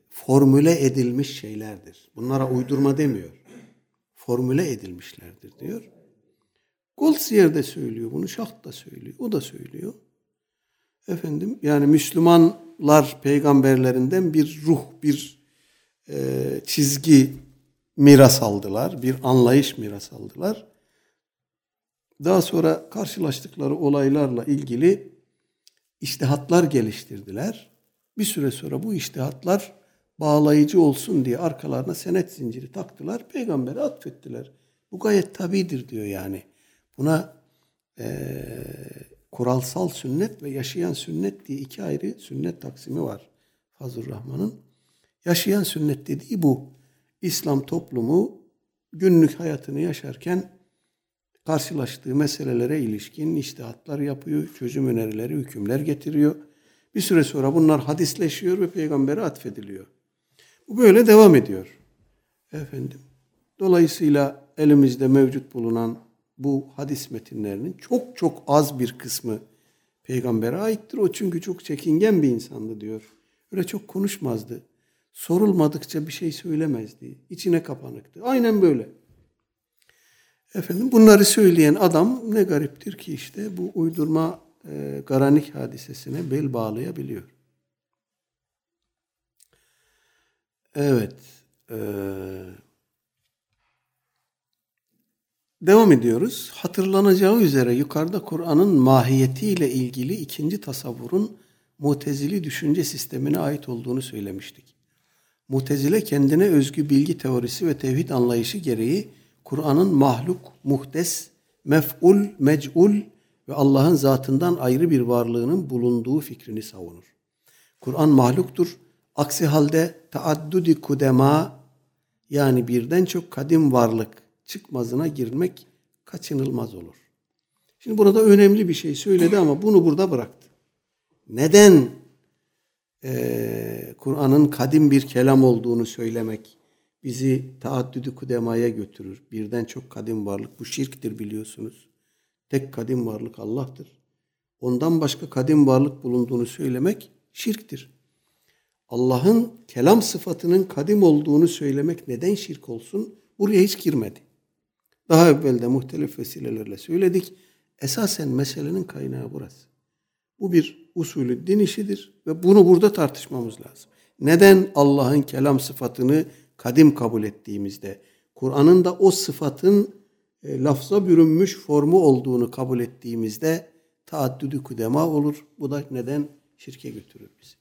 formüle edilmiş şeylerdir. Bunlara uydurma demiyor. Formüle edilmişlerdir diyor. Goldziyer de söylüyor bunu, Şaht da söylüyor, o da söylüyor. Efendim yani Müslümanlar peygamberlerinden bir ruh, bir e, çizgi miras aldılar, bir anlayış miras aldılar. Daha sonra karşılaştıkları olaylarla ilgili iştihatlar geliştirdiler. Bir süre sonra bu iştihatlar bağlayıcı olsun diye arkalarına senet zinciri taktılar. Peygambere atfettiler. Bu gayet tabidir diyor yani. Buna e, kuralsal sünnet ve yaşayan sünnet diye iki ayrı sünnet taksimi var Fazıl Rahman'ın. Yaşayan sünnet dediği bu. İslam toplumu günlük hayatını yaşarken karşılaştığı meselelere ilişkin iştihatlar yapıyor, çözüm önerileri, hükümler getiriyor. Bir süre sonra bunlar hadisleşiyor ve peygambere atfediliyor. Bu böyle devam ediyor. Efendim. Dolayısıyla elimizde mevcut bulunan bu hadis metinlerinin çok çok az bir kısmı peygambere aittir. O çünkü çok çekingen bir insandı diyor. Öyle çok konuşmazdı. Sorulmadıkça bir şey söylemezdi. İçine kapanıktı. Aynen böyle. Efendim bunları söyleyen adam ne gariptir ki işte bu uydurma e, garanik hadisesine bel bağlayabiliyor. Evet. E, devam ediyoruz. Hatırlanacağı üzere yukarıda Kur'an'ın mahiyetiyle ilgili ikinci tasavvurun mutezili düşünce sistemine ait olduğunu söylemiştik. Mutezile kendine özgü bilgi teorisi ve tevhid anlayışı gereği Kur'an'ın mahluk, muhtes, mef'ul, mec'ul ve Allah'ın zatından ayrı bir varlığının bulunduğu fikrini savunur. Kur'an mahluktur. Aksi halde taaddudi kudema yani birden çok kadim varlık çıkmazına girmek kaçınılmaz olur. Şimdi burada önemli bir şey söyledi ama bunu burada bıraktı. Neden e, Kur'an'ın kadim bir kelam olduğunu söylemek bizi taaddüdü kudemaya götürür. Birden çok kadim varlık. Bu şirktir biliyorsunuz. Tek kadim varlık Allah'tır. Ondan başka kadim varlık bulunduğunu söylemek şirktir. Allah'ın kelam sıfatının kadim olduğunu söylemek neden şirk olsun? Buraya hiç girmedi. Daha evvel de muhtelif vesilelerle söyledik. Esasen meselenin kaynağı burası. Bu bir usulü din işidir ve bunu burada tartışmamız lazım. Neden Allah'ın kelam sıfatını kadim kabul ettiğimizde, Kur'an'ın da o sıfatın e, lafza bürünmüş formu olduğunu kabul ettiğimizde taaddüdü kudema olur. Bu da neden şirke götürür bizi.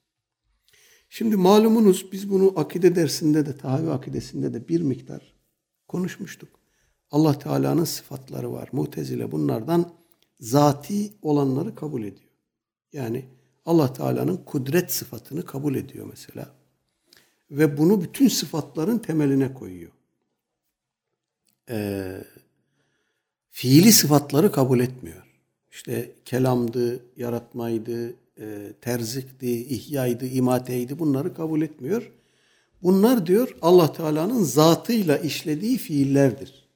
Şimdi malumunuz biz bunu akide dersinde de, tahavi akidesinde de bir miktar konuşmuştuk. Allah Teala'nın sıfatları var. Mutezile bunlardan zati olanları kabul ediyor. Yani Allah Teala'nın kudret sıfatını kabul ediyor mesela ve bunu bütün sıfatların temeline koyuyor. Ee, fiili sıfatları kabul etmiyor. İşte kelamdı, yaratmaydı, e, terzikti, ihyaydı, imateydi bunları kabul etmiyor. Bunlar diyor Allah Teala'nın zatıyla işlediği fiillerdir.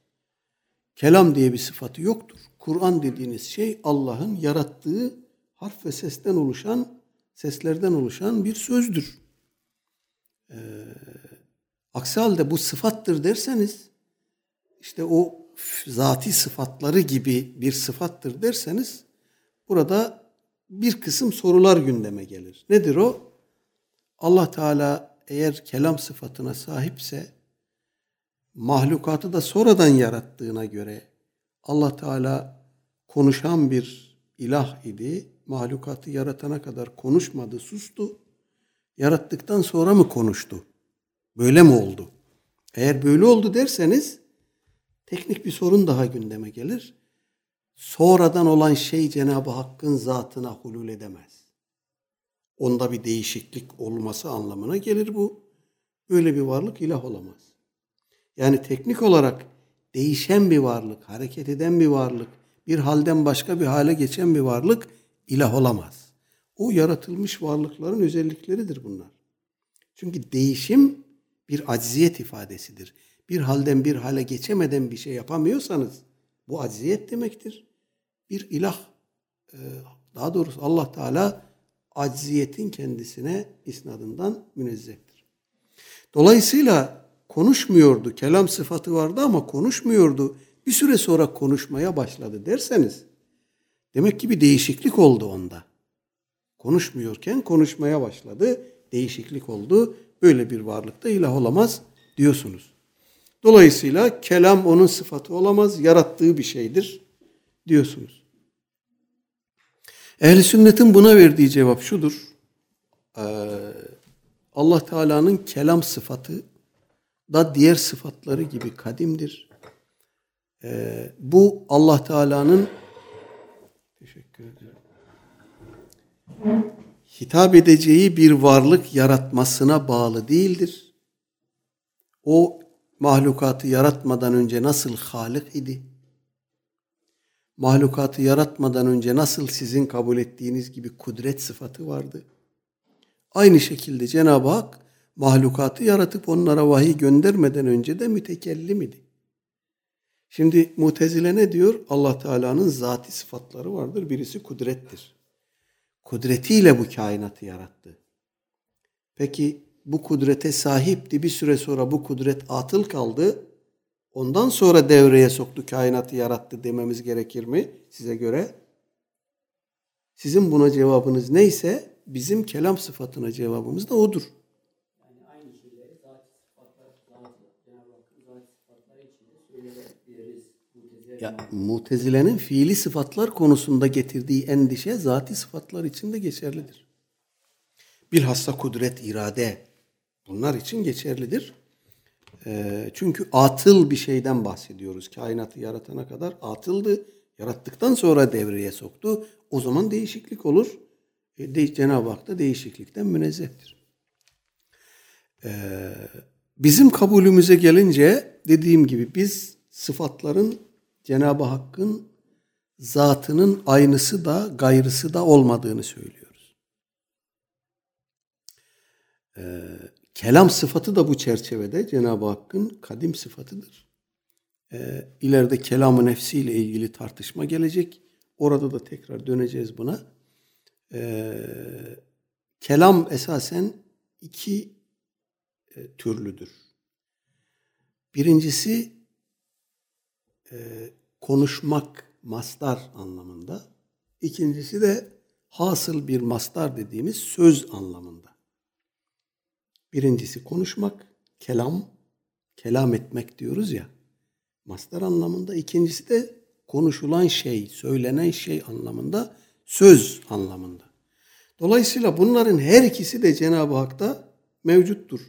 Kelam diye bir sıfatı yoktur. Kur'an dediğiniz şey Allah'ın yarattığı harf ve sesten oluşan, seslerden oluşan bir sözdür. Ee, aksi halde bu sıfattır derseniz işte o zati sıfatları gibi bir sıfattır derseniz burada bir kısım sorular gündeme gelir. Nedir o? Allah Teala eğer kelam sıfatına sahipse mahlukatı da sonradan yarattığına göre Allah Teala konuşan bir ilah idi. Mahlukatı yaratana kadar konuşmadı, sustu yarattıktan sonra mı konuştu? Böyle mi oldu? Eğer böyle oldu derseniz teknik bir sorun daha gündeme gelir. Sonradan olan şey Cenab-ı Hakk'ın zatına hulul edemez. Onda bir değişiklik olması anlamına gelir bu. Böyle bir varlık ilah olamaz. Yani teknik olarak değişen bir varlık, hareket eden bir varlık, bir halden başka bir hale geçen bir varlık ilah olamaz. O yaratılmış varlıkların özellikleridir bunlar. Çünkü değişim bir acziyet ifadesidir. Bir halden bir hale geçemeden bir şey yapamıyorsanız bu acziyet demektir. Bir ilah, e, daha doğrusu Allah Teala acziyetin kendisine isnadından münezzehtir. Dolayısıyla konuşmuyordu, kelam sıfatı vardı ama konuşmuyordu. Bir süre sonra konuşmaya başladı derseniz demek ki bir değişiklik oldu onda. Konuşmuyorken konuşmaya başladı, değişiklik oldu. Böyle bir varlıkta ilah olamaz diyorsunuz. Dolayısıyla kelam onun sıfatı olamaz, yarattığı bir şeydir diyorsunuz. Ehl-i sünnetin buna verdiği cevap şudur. Ee, Allah Teala'nın kelam sıfatı da diğer sıfatları gibi kadimdir. Ee, bu Allah Teala'nın Hitap edeceği bir varlık yaratmasına bağlı değildir. O mahlukatı yaratmadan önce nasıl halik idi? Mahlukatı yaratmadan önce nasıl sizin kabul ettiğiniz gibi kudret sıfatı vardı? Aynı şekilde Cenab-ı Hak mahlukatı yaratıp onlara vahiy göndermeden önce de mütekellim idi. Şimdi Mutezile ne diyor? Allah Teala'nın zati sıfatları vardır. Birisi kudrettir. Kudretiyle bu kainatı yarattı. Peki bu kudrete sahipti. Bir süre sonra bu kudret atıl kaldı. Ondan sonra devreye soktu, kainatı yarattı dememiz gerekir mi size göre? Sizin buna cevabınız neyse bizim kelam sıfatına cevabımız da odur. Ya Mutezile'nin fiili sıfatlar konusunda getirdiği endişe zati sıfatlar için de geçerlidir. Bilhassa kudret, irade bunlar için geçerlidir. E, çünkü atıl bir şeyden bahsediyoruz. Kainatı yaratana kadar atıldı. Yarattıktan sonra devreye soktu. O zaman değişiklik olur. E, de, Cenab-ı Hak da değişiklikten münezzehtir. E, bizim kabulümüze gelince dediğim gibi biz sıfatların Cenab-ı Hakk'ın zatının aynısı da gayrısı da olmadığını söylüyoruz. Ee, kelam sıfatı da bu çerçevede Cenab-ı Hakk'ın kadim sıfatıdır. Ee, ileride kelam-ı nefsiyle ilgili tartışma gelecek. Orada da tekrar döneceğiz buna. Ee, kelam esasen iki e, türlüdür. Birincisi e, konuşmak mastar anlamında. İkincisi de hasıl bir mastar dediğimiz söz anlamında. Birincisi konuşmak, kelam, kelam etmek diyoruz ya. Mastar anlamında. İkincisi de konuşulan şey, söylenen şey anlamında, söz anlamında. Dolayısıyla bunların her ikisi de Cenab-ı Hak'ta mevcuttur.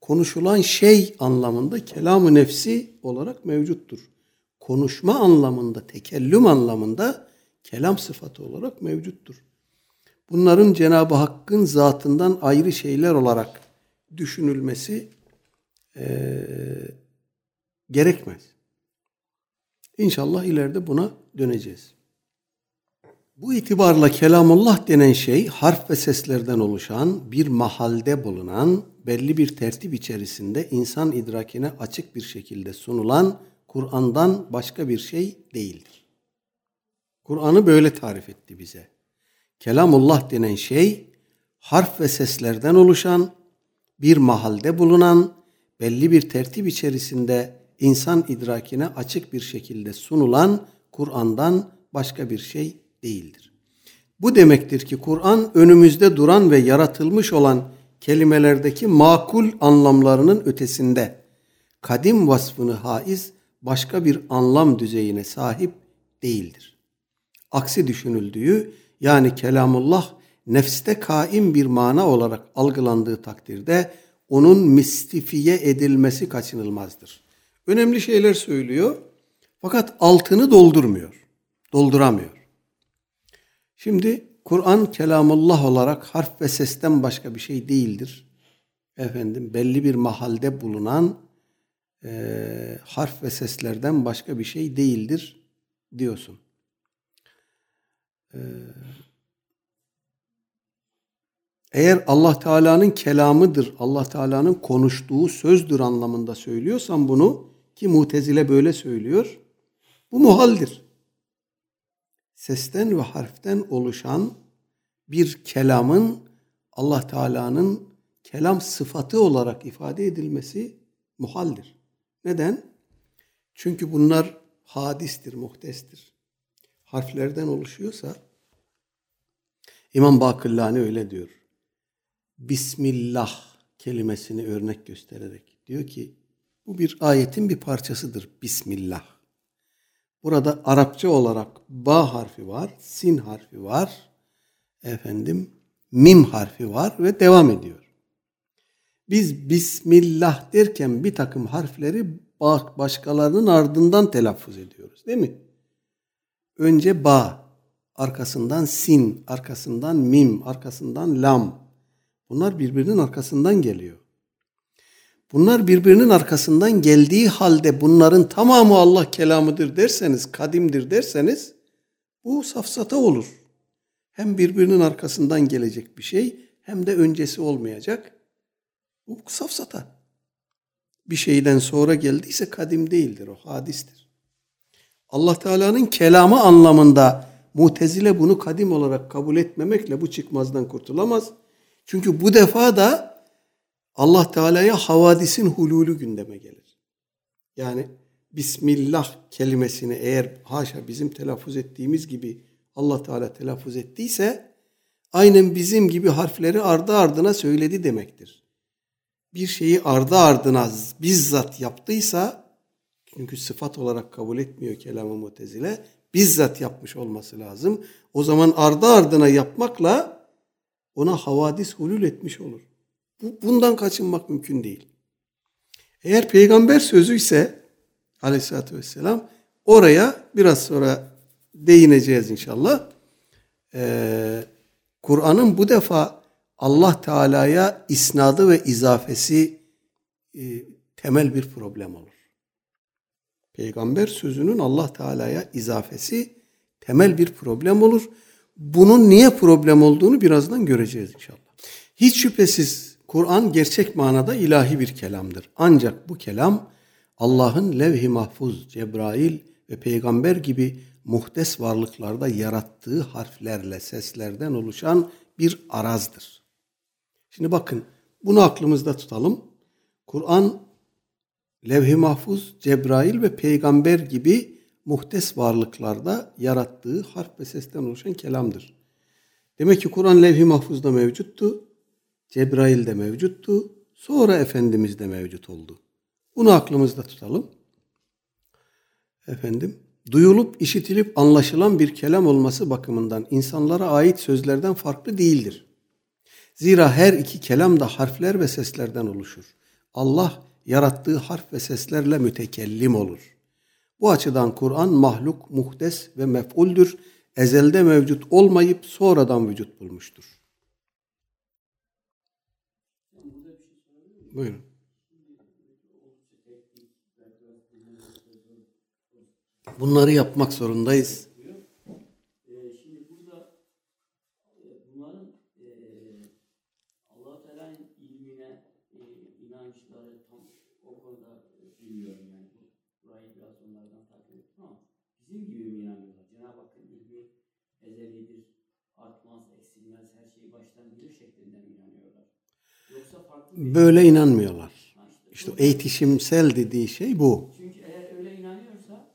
Konuşulan şey anlamında kelam-ı nefsi olarak mevcuttur konuşma anlamında, tekellüm anlamında kelam sıfatı olarak mevcuttur. Bunların Cenab-ı Hakk'ın zatından ayrı şeyler olarak düşünülmesi e, gerekmez. İnşallah ileride buna döneceğiz. Bu itibarla kelamullah denen şey harf ve seslerden oluşan bir mahalde bulunan belli bir tertip içerisinde insan idrakine açık bir şekilde sunulan Kur'an'dan başka bir şey değildir. Kur'an'ı böyle tarif etti bize. Kelamullah denen şey harf ve seslerden oluşan, bir mahalde bulunan, belli bir tertip içerisinde insan idrakine açık bir şekilde sunulan Kur'an'dan başka bir şey değildir. Bu demektir ki Kur'an önümüzde duran ve yaratılmış olan kelimelerdeki makul anlamlarının ötesinde kadim vasfını haiz başka bir anlam düzeyine sahip değildir. Aksi düşünüldüğü yani kelamullah nefste kaim bir mana olarak algılandığı takdirde onun mistifiye edilmesi kaçınılmazdır. Önemli şeyler söylüyor fakat altını doldurmuyor, dolduramıyor. Şimdi Kur'an kelamullah olarak harf ve sesten başka bir şey değildir. Efendim belli bir mahalde bulunan e, harf ve seslerden başka bir şey değildir diyorsun. Ee, eğer Allah Teala'nın kelamıdır, Allah Teala'nın konuştuğu sözdür anlamında söylüyorsan bunu ki Mutezile böyle söylüyor. Bu muhaldir. Sesten ve harften oluşan bir kelamın Allah Teala'nın kelam sıfatı olarak ifade edilmesi muhaldir. Neden? Çünkü bunlar hadistir, muhtestir. Harflerden oluşuyorsa İmam Bakırlani öyle diyor. Bismillah kelimesini örnek göstererek diyor ki bu bir ayetin bir parçasıdır. Bismillah. Burada Arapça olarak ba harfi var, sin harfi var, efendim mim harfi var ve devam ediyor. Biz Bismillah derken bir takım harfleri başkalarının ardından telaffuz ediyoruz değil mi? Önce ba, arkasından sin, arkasından mim, arkasından lam. Bunlar birbirinin arkasından geliyor. Bunlar birbirinin arkasından geldiği halde bunların tamamı Allah kelamıdır derseniz, kadimdir derseniz bu safsata olur. Hem birbirinin arkasından gelecek bir şey hem de öncesi olmayacak. Bu safsata. Bir şeyden sonra geldiyse kadim değildir o, hadistir. Allah Teala'nın kelamı anlamında Mutezile bunu kadim olarak kabul etmemekle bu çıkmazdan kurtulamaz. Çünkü bu defa da Allah Teala'ya havadisin hululü gündeme gelir. Yani Bismillah kelimesini eğer haşa bizim telaffuz ettiğimiz gibi Allah Teala telaffuz ettiyse aynen bizim gibi harfleri ardı ardına söyledi demektir. Bir şeyi ardı ardına bizzat yaptıysa çünkü sıfat olarak kabul etmiyor kelamı mutezile bizzat yapmış olması lazım. O zaman ardı ardına yapmakla ona havadis hulul etmiş olur. Bu, bundan kaçınmak mümkün değil. Eğer peygamber sözü ise aleyhissalatü vesselam oraya biraz sonra değineceğiz inşallah. Ee, Kur'an'ın bu defa Allah Teala'ya isnadı ve izafesi e, temel bir problem olur. Peygamber sözünün Allah Teala'ya izafesi temel bir problem olur. Bunun niye problem olduğunu birazdan göreceğiz inşallah. Hiç şüphesiz Kur'an gerçek manada ilahi bir kelamdır. Ancak bu kelam Allah'ın levh-i mahfuz, Cebrail ve peygamber gibi muhtes varlıklarda yarattığı harflerle, seslerden oluşan bir arazdır. Şimdi bakın bunu aklımızda tutalım. Kur'an levh-i mahfuz, Cebrail ve peygamber gibi muhtes varlıklarda yarattığı harf ve sesten oluşan kelamdır. Demek ki Kur'an levh-i mahfuzda mevcuttu, Cebrail'de mevcuttu, sonra Efendimiz de mevcut oldu. Bunu aklımızda tutalım. Efendim, duyulup, işitilip anlaşılan bir kelam olması bakımından insanlara ait sözlerden farklı değildir. Zira her iki kelam da harfler ve seslerden oluşur. Allah yarattığı harf ve seslerle mütekellim olur. Bu açıdan Kur'an mahluk, muhdes ve mef'uldür. Ezelde mevcut olmayıp sonradan vücut bulmuştur. Buyurun. Bunları yapmak zorundayız. Böyle inanmıyorlar. İşte eğitişimsel dediği şey bu.
Çünkü eğer öyle inanıyorsa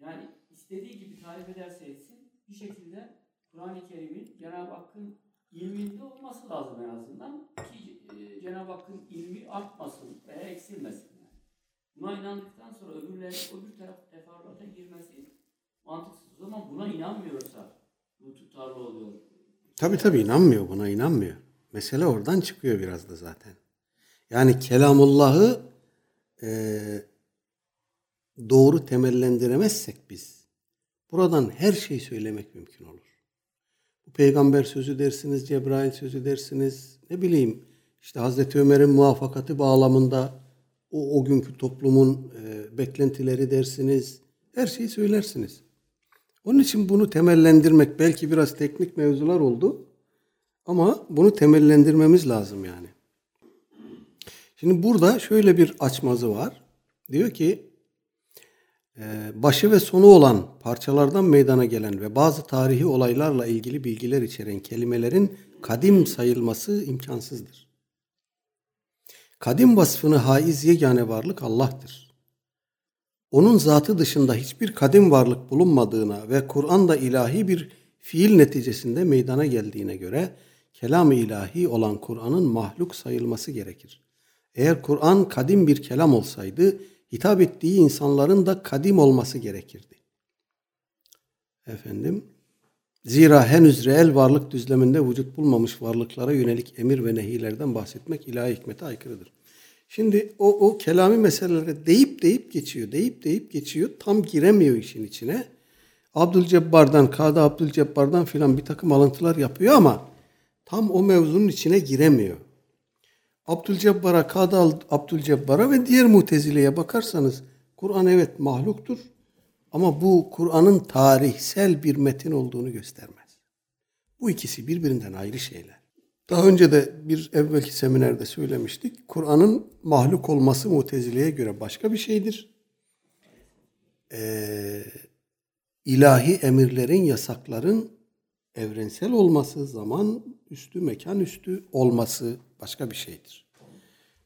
yani istediği gibi tarif ederse etsin bir şekilde Kur'an-ı Kerim'in Cenab-ı Hakk'ın ilminde olması lazım en azından ki e, Cenab-ı Hakk'ın ilmi artmasın veya eksilmesin. Yani. Buna inandıktan sonra öbürleri öbür taraf teferruata girmesi mantıksız. O zaman buna inanmıyorsa bu tutarlı oluyor.
Tabi tabi inanmıyor buna inanmıyor. Mesele oradan çıkıyor biraz da zaten. Yani kelamullahı e, doğru temellendiremezsek biz buradan her şeyi söylemek mümkün olur. Bu peygamber sözü dersiniz, Cebrail sözü dersiniz, ne bileyim işte Hazreti Ömer'in muvaffakatı bağlamında o, o günkü toplumun e, beklentileri dersiniz. Her şeyi söylersiniz. Onun için bunu temellendirmek belki biraz teknik mevzular oldu. Ama bunu temellendirmemiz lazım yani. Şimdi burada şöyle bir açmazı var. Diyor ki e, başı ve sonu olan parçalardan meydana gelen ve bazı tarihi olaylarla ilgili bilgiler içeren kelimelerin kadim sayılması imkansızdır. Kadim vasfını haiz yegane varlık Allah'tır. Onun zatı dışında hiçbir kadim varlık bulunmadığına ve Kur'an'da ilahi bir fiil neticesinde meydana geldiğine göre kelam-ı ilahi olan Kur'an'ın mahluk sayılması gerekir. Eğer Kur'an kadim bir kelam olsaydı hitap ettiği insanların da kadim olması gerekirdi. Efendim, zira henüz reel varlık düzleminde vücut bulmamış varlıklara yönelik emir ve nehilerden bahsetmek ilahi hikmete aykırıdır. Şimdi o, o kelami meselelere deyip deyip geçiyor, deyip deyip geçiyor. Tam giremiyor işin içine. Abdülcebbar'dan, Kadı Abdülcebbar'dan filan bir takım alıntılar yapıyor ama tam o mevzunun içine giremiyor. Abdülcebbar'a, Kadı Abdülcebbar'a ve diğer mutezileye bakarsanız Kur'an evet mahluktur ama bu Kur'an'ın tarihsel bir metin olduğunu göstermez. Bu ikisi birbirinden ayrı şeyler. Daha önce de bir evvelki seminerde söylemiştik. Kur'an'ın mahluk olması mutezileye göre başka bir şeydir. Ee, ilahi emirlerin, yasakların evrensel olması, zaman üstü, mekan üstü olması başka bir şeydir.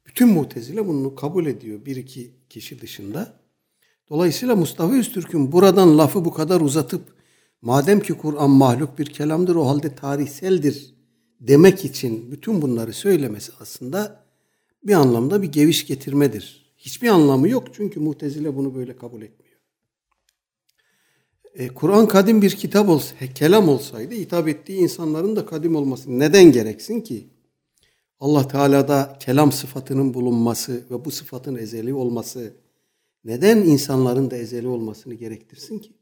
Bütün mutezile bunu kabul ediyor bir iki kişi dışında. Dolayısıyla Mustafa Öztürk'ün buradan lafı bu kadar uzatıp madem ki Kur'an mahluk bir kelamdır o halde tarihseldir demek için bütün bunları söylemesi aslında bir anlamda bir geviş getirmedir. Hiçbir anlamı yok çünkü mutezile bunu böyle kabul etmiyor. E, Kur'an kadim bir kitap olsa, kelam olsaydı hitap ettiği insanların da kadim olması neden gereksin ki? Allah Teala'da kelam sıfatının bulunması ve bu sıfatın ezeli olması neden insanların da ezeli olmasını gerektirsin ki?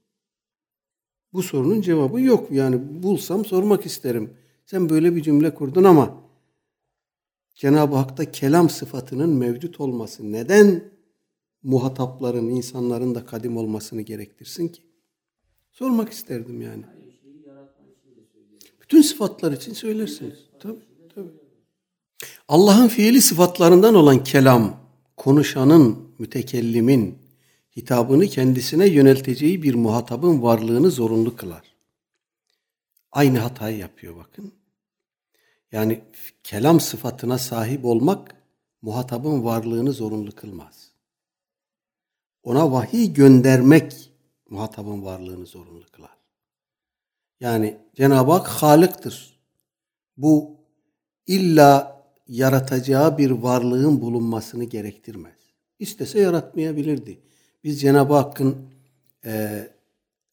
Bu sorunun cevabı yok. Yani bulsam sormak isterim. Sen böyle bir cümle kurdun ama Cenab-ı Hak'ta kelam sıfatının mevcut olması neden muhatapların, insanların da kadim olmasını gerektirsin ki? Sormak isterdim yani. Bütün sıfatlar için söylersiniz. Tabii. Allah'ın fiili sıfatlarından olan kelam, konuşanın, mütekellimin hitabını kendisine yönelteceği bir muhatabın varlığını zorunlu kılar. Aynı hatayı yapıyor bakın. Yani kelam sıfatına sahip olmak muhatabın varlığını zorunlu kılmaz. Ona vahiy göndermek muhatabın varlığını zorunlu kılar. Yani Cenab-ı Hak Halık'tır. Bu illa yaratacağı bir varlığın bulunmasını gerektirmez. İstese yaratmayabilirdi. Biz Cenab-ı Hakk'ın e,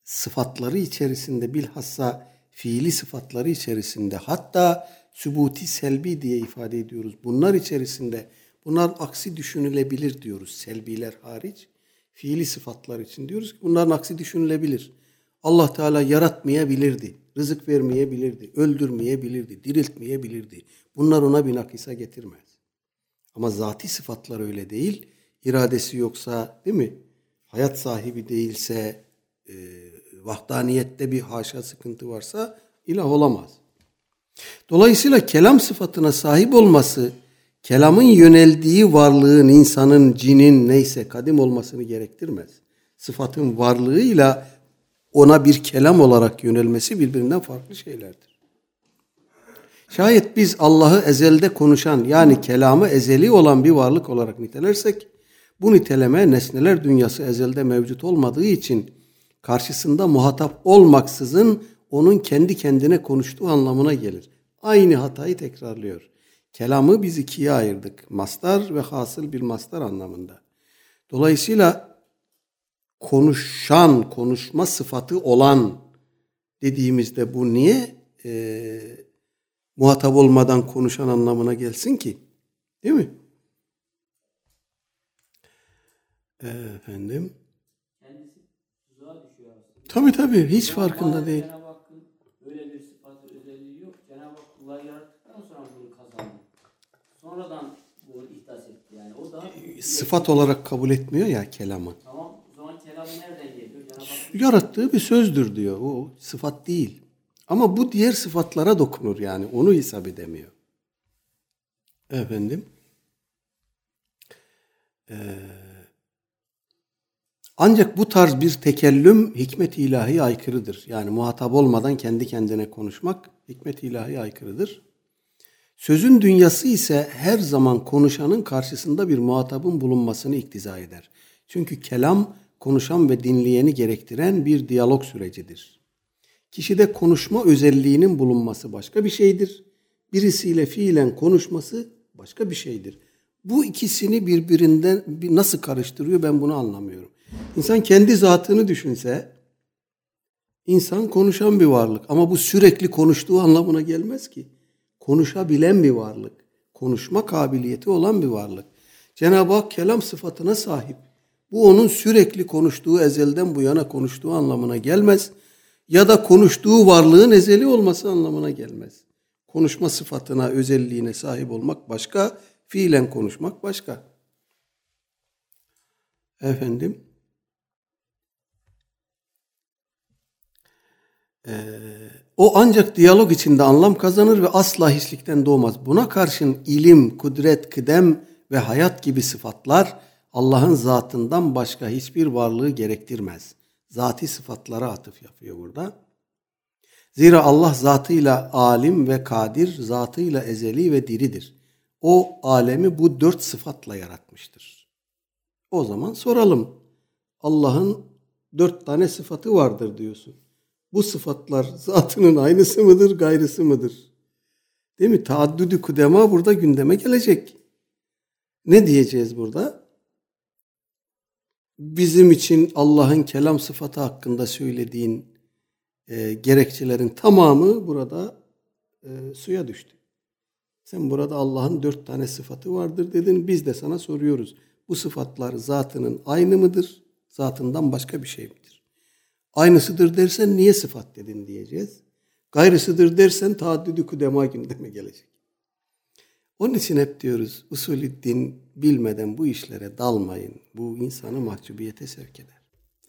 sıfatları içerisinde bilhassa fiili sıfatları içerisinde hatta sübuti selbi diye ifade ediyoruz. Bunlar içerisinde bunlar aksi düşünülebilir diyoruz selbiler hariç. Fiili sıfatlar için diyoruz ki bunların aksi düşünülebilir. Allah Teala yaratmayabilirdi, rızık vermeyebilirdi, öldürmeyebilirdi, diriltmeyebilirdi. Bunlar ona bir nakisa getirmez. Ama zati sıfatlar öyle değil. İradesi yoksa değil mi? Hayat sahibi değilse, e, vahdaniyette bir haşa sıkıntı varsa ilah olamaz. Dolayısıyla kelam sıfatına sahip olması, kelamın yöneldiği varlığın, insanın, cinin neyse kadim olmasını gerektirmez. Sıfatın varlığıyla ona bir kelam olarak yönelmesi birbirinden farklı şeylerdir. Şayet biz Allah'ı ezelde konuşan yani kelamı ezeli olan bir varlık olarak nitelersek bu niteleme nesneler dünyası ezelde mevcut olmadığı için karşısında muhatap olmaksızın onun kendi kendine konuştuğu anlamına gelir. Aynı hatayı tekrarlıyor. Kelamı biz ikiye ayırdık. Mastar ve hasıl bir mastar anlamında. Dolayısıyla konuşan, konuşma sıfatı olan dediğimizde bu niye e, muhatap olmadan konuşan anlamına gelsin ki? Değil mi? Efendim? Tabii tabii hiç
Yani
farkında değil.
Cenab-ı Hakk'ın öyle bir sıfatı, özelliği yok. Cenab-ı Hak kulları yarattıktan sonra bunu kazandı. Sonradan bunu ihdas etti. Yani o da
sıfat olarak kabul etmiyor ya kelamı.
Tamam o zaman kelam nereden geliyor? Cenab-ı
Yarattığı bir sözdür diyor. O sıfat değil. Ama bu diğer sıfatlara dokunur yani. Onu hesap edemiyor. Efendim. Ee, ancak bu tarz bir tekellüm hikmet ilahi aykırıdır. Yani muhatap olmadan kendi kendine konuşmak hikmet ilahi aykırıdır. Sözün dünyası ise her zaman konuşanın karşısında bir muhatabın bulunmasını iktiza eder. Çünkü kelam konuşan ve dinleyeni gerektiren bir diyalog sürecidir. Kişide konuşma özelliğinin bulunması başka bir şeydir. Birisiyle fiilen konuşması başka bir şeydir. Bu ikisini birbirinden bir nasıl karıştırıyor ben bunu anlamıyorum. İnsan kendi zatını düşünse insan konuşan bir varlık ama bu sürekli konuştuğu anlamına gelmez ki. Konuşabilen bir varlık, konuşma kabiliyeti olan bir varlık. Cenab-ı Hak kelam sıfatına sahip. Bu onun sürekli konuştuğu ezelden bu yana konuştuğu anlamına gelmez. Ya da konuştuğu varlığın ezeli olması anlamına gelmez. Konuşma sıfatına, özelliğine sahip olmak başka, fiilen konuşmak başka. Efendim, Ee, o ancak diyalog içinde anlam kazanır ve asla hiçlikten doğmaz. Buna karşın ilim, kudret, kıdem ve hayat gibi sıfatlar Allah'ın zatından başka hiçbir varlığı gerektirmez. Zati sıfatlara atıf yapıyor burada. Zira Allah zatıyla alim ve kadir, zatıyla ezeli ve diridir. O alemi bu dört sıfatla yaratmıştır. O zaman soralım. Allah'ın dört tane sıfatı vardır diyorsun. Bu sıfatlar zatının aynısı mıdır, gayrısı mıdır? Değil mi? Taaddüdü kudema burada gündeme gelecek. Ne diyeceğiz burada? Bizim için Allah'ın kelam sıfatı hakkında söylediğin e, gerekçelerin tamamı burada e, suya düştü. Sen burada Allah'ın dört tane sıfatı vardır dedin. Biz de sana soruyoruz. Bu sıfatlar zatının aynı mıdır? Zatından başka bir şey midir? Aynısıdır dersen niye sıfat dedin diyeceğiz. Gayrısıdır dersen taaddüdü kudema gündeme gelecek. Onun için hep diyoruz usulü din bilmeden bu işlere dalmayın. Bu insanı mahcubiyete sevk eder.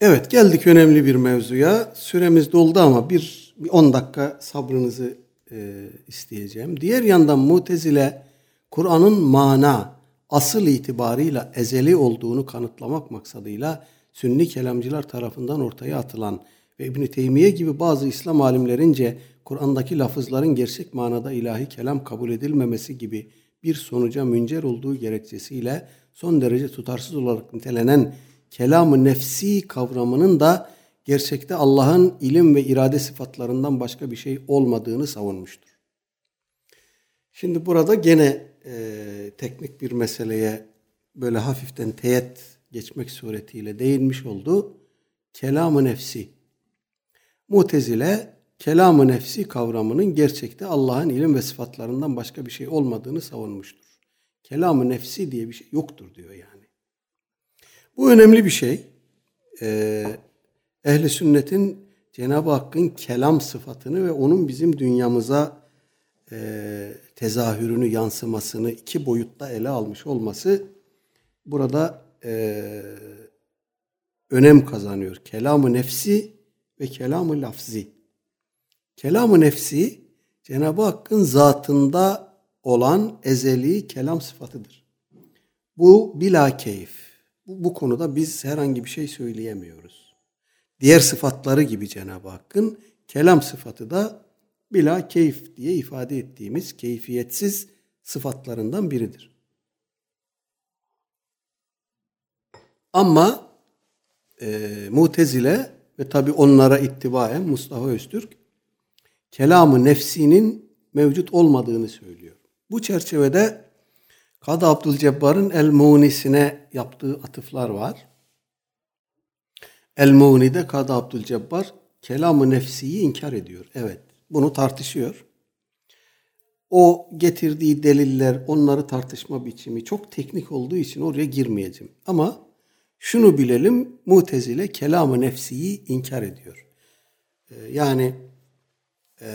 Evet geldik önemli bir mevzuya. Süremiz doldu ama bir 10 dakika sabrınızı e, isteyeceğim. Diğer yandan mutezile Kur'an'ın mana asıl itibarıyla ezeli olduğunu kanıtlamak maksadıyla Sünni kelamcılar tarafından ortaya atılan ve İbn Teymiye gibi bazı İslam alimlerince Kur'an'daki lafızların gerçek manada ilahi kelam kabul edilmemesi gibi bir sonuca müncer olduğu gerekçesiyle son derece tutarsız olarak nitelenen kelam-ı nefsi kavramının da gerçekte Allah'ın ilim ve irade sıfatlarından başka bir şey olmadığını savunmuştur. Şimdi burada gene e, teknik bir meseleye böyle hafiften teyit geçmek suretiyle değinmiş oldu. Kelam-ı nefsi. Mutezile kelam-ı nefsi kavramının gerçekte Allah'ın ilim ve sıfatlarından başka bir şey olmadığını savunmuştur. Kelam-ı nefsi diye bir şey yoktur diyor yani. Bu önemli bir şey. Ee, Ehli sünnetin Cenab-ı Hakk'ın kelam sıfatını ve onun bizim dünyamıza e, tezahürünü, yansımasını iki boyutta ele almış olması burada e, önem kazanıyor. Kelamı nefsi ve kelamı lafzi. Kelamı nefsi Cenab-ı Hakk'ın zatında olan ezeli kelam sıfatıdır. Bu bila keyif. Bu, bu konuda biz herhangi bir şey söyleyemiyoruz. Diğer sıfatları gibi Cenab-ı Hakk'ın kelam sıfatı da bila keyif diye ifade ettiğimiz keyfiyetsiz sıfatlarından biridir. Ama e, Mutezile ve tabi onlara ittibaen Mustafa Öztürk kelamı nefsinin mevcut olmadığını söylüyor. Bu çerçevede Kadı Abdülcebbar'ın El Munisine yaptığı atıflar var. El Muni'de Kadı Abdülcebbar kelamı nefsiyi inkar ediyor. Evet bunu tartışıyor. O getirdiği deliller, onları tartışma biçimi çok teknik olduğu için oraya girmeyeceğim. Ama şunu bilelim, Mutezile kelamı nefsiyi inkar ediyor. Ee, yani e,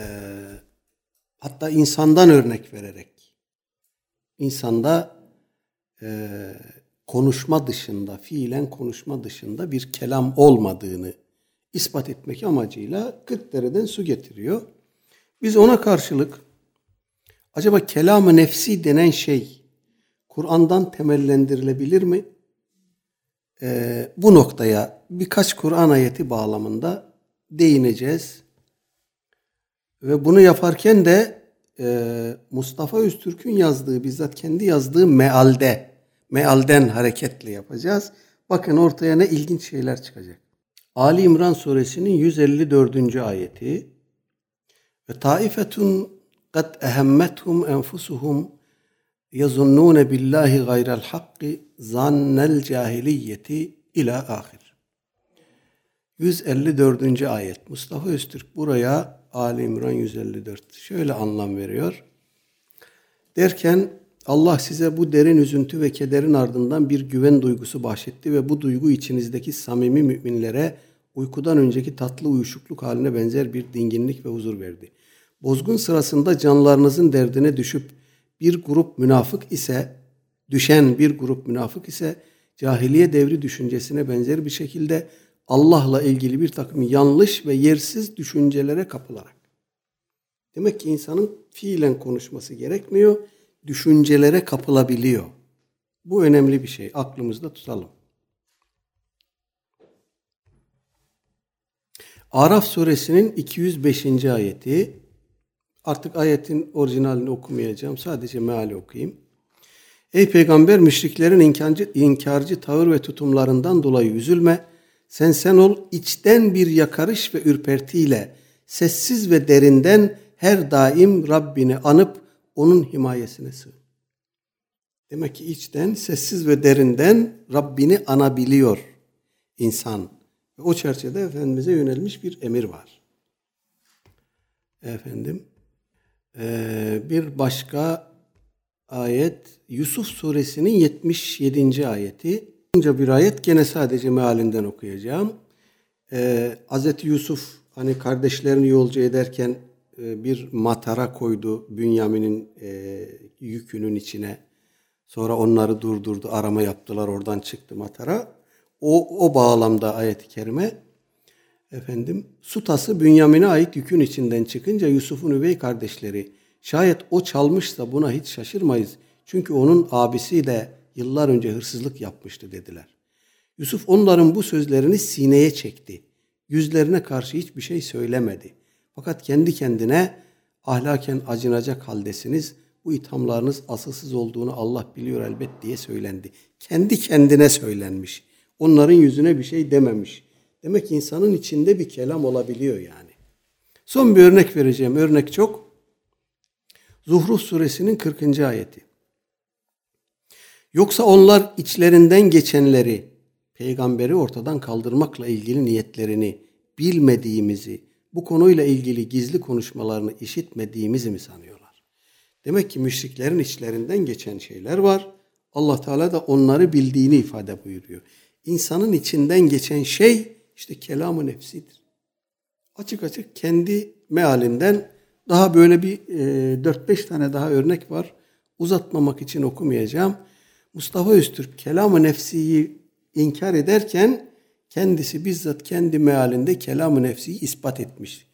hatta insandan örnek vererek insanda e, konuşma dışında, fiilen konuşma dışında bir kelam olmadığını ispat etmek amacıyla 40 dereden su getiriyor. Biz ona karşılık acaba kelam-ı nefsi denen şey Kur'an'dan temellendirilebilir mi? Ee, bu noktaya birkaç Kur'an ayeti bağlamında değineceğiz. Ve bunu yaparken de e, Mustafa Öztürk'ün yazdığı, bizzat kendi yazdığı mealde, mealden hareketle yapacağız. Bakın ortaya ne ilginç şeyler çıkacak. Ali İmran suresinin 154. ayeti ve taifetun kad ehemmethum enfusuhum yazunnune billahi gayrel hakki zannel cahiliyeti ila ahir. 154. ayet. Mustafa Öztürk buraya Ali İmran 154 şöyle anlam veriyor. Derken Allah size bu derin üzüntü ve kederin ardından bir güven duygusu bahşetti ve bu duygu içinizdeki samimi müminlere uykudan önceki tatlı uyuşukluk haline benzer bir dinginlik ve huzur verdi. Bozgun sırasında canlarınızın derdine düşüp bir grup münafık ise, düşen bir grup münafık ise cahiliye devri düşüncesine benzer bir şekilde Allah'la ilgili bir takım yanlış ve yersiz düşüncelere kapılarak. Demek ki insanın fiilen konuşması gerekmiyor, düşüncelere kapılabiliyor. Bu önemli bir şey. Aklımızda tutalım. Araf suresinin 205. ayeti. Artık ayetin orijinalini okumayacağım. Sadece meali okuyayım. Ey peygamber müşriklerin inkarcı, inkarcı tavır ve tutumlarından dolayı üzülme. Sen sen ol içten bir yakarış ve ürpertiyle sessiz ve derinden her daim Rabbini anıp onun himayesine sığın. Demek ki içten, sessiz ve derinden Rabbini anabiliyor insan. O çerçevede Efendimiz'e yönelmiş bir emir var. Efendim, bir başka ayet Yusuf suresinin 77. ayeti. Bunca bir ayet gene sadece mealinden okuyacağım. Ee, Hz. Yusuf hani kardeşlerini yolcu ederken e, bir matara koydu Bünyamin'in e, yükünün içine. Sonra onları durdurdu, arama yaptılar, oradan çıktı matara. O, o bağlamda ayet-i kerime efendim su tası Bünyamin'e ait yükün içinden çıkınca Yusuf'un üvey kardeşleri şayet o çalmışsa buna hiç şaşırmayız. Çünkü onun abisi de yıllar önce hırsızlık yapmıştı dediler. Yusuf onların bu sözlerini sineye çekti. Yüzlerine karşı hiçbir şey söylemedi. Fakat kendi kendine ahlaken acınacak haldesiniz. Bu ithamlarınız asılsız olduğunu Allah biliyor elbet diye söylendi. Kendi kendine söylenmiş. Onların yüzüne bir şey dememiş. Demek ki insanın içinde bir kelam olabiliyor yani. Son bir örnek vereceğim. Örnek çok. Zuhruf suresinin 40. ayeti. Yoksa onlar içlerinden geçenleri, peygamberi ortadan kaldırmakla ilgili niyetlerini bilmediğimizi, bu konuyla ilgili gizli konuşmalarını işitmediğimizi mi sanıyorlar? Demek ki müşriklerin içlerinden geçen şeyler var. Allah Teala da onları bildiğini ifade buyuruyor. İnsanın içinden geçen şey işte kelamı nefsidir. Açık açık kendi mealinden daha böyle bir e, 4-5 tane daha örnek var. Uzatmamak için okumayacağım. Mustafa Öztürk kelamı nefsiyi inkar ederken kendisi bizzat kendi mealinde kelamı nefsiyi ispat etmiş.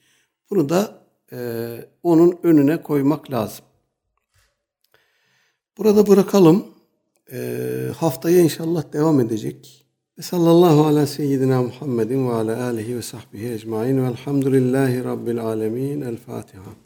Bunu da e, onun önüne koymak lazım. Burada bırakalım. E, haftaya inşallah devam edecek. Ve sallallahu ala seyyidina Muhammedin ve ala alihi ve sahbihi ecmain velhamdülillahi rabbil alemin. El Fatiha.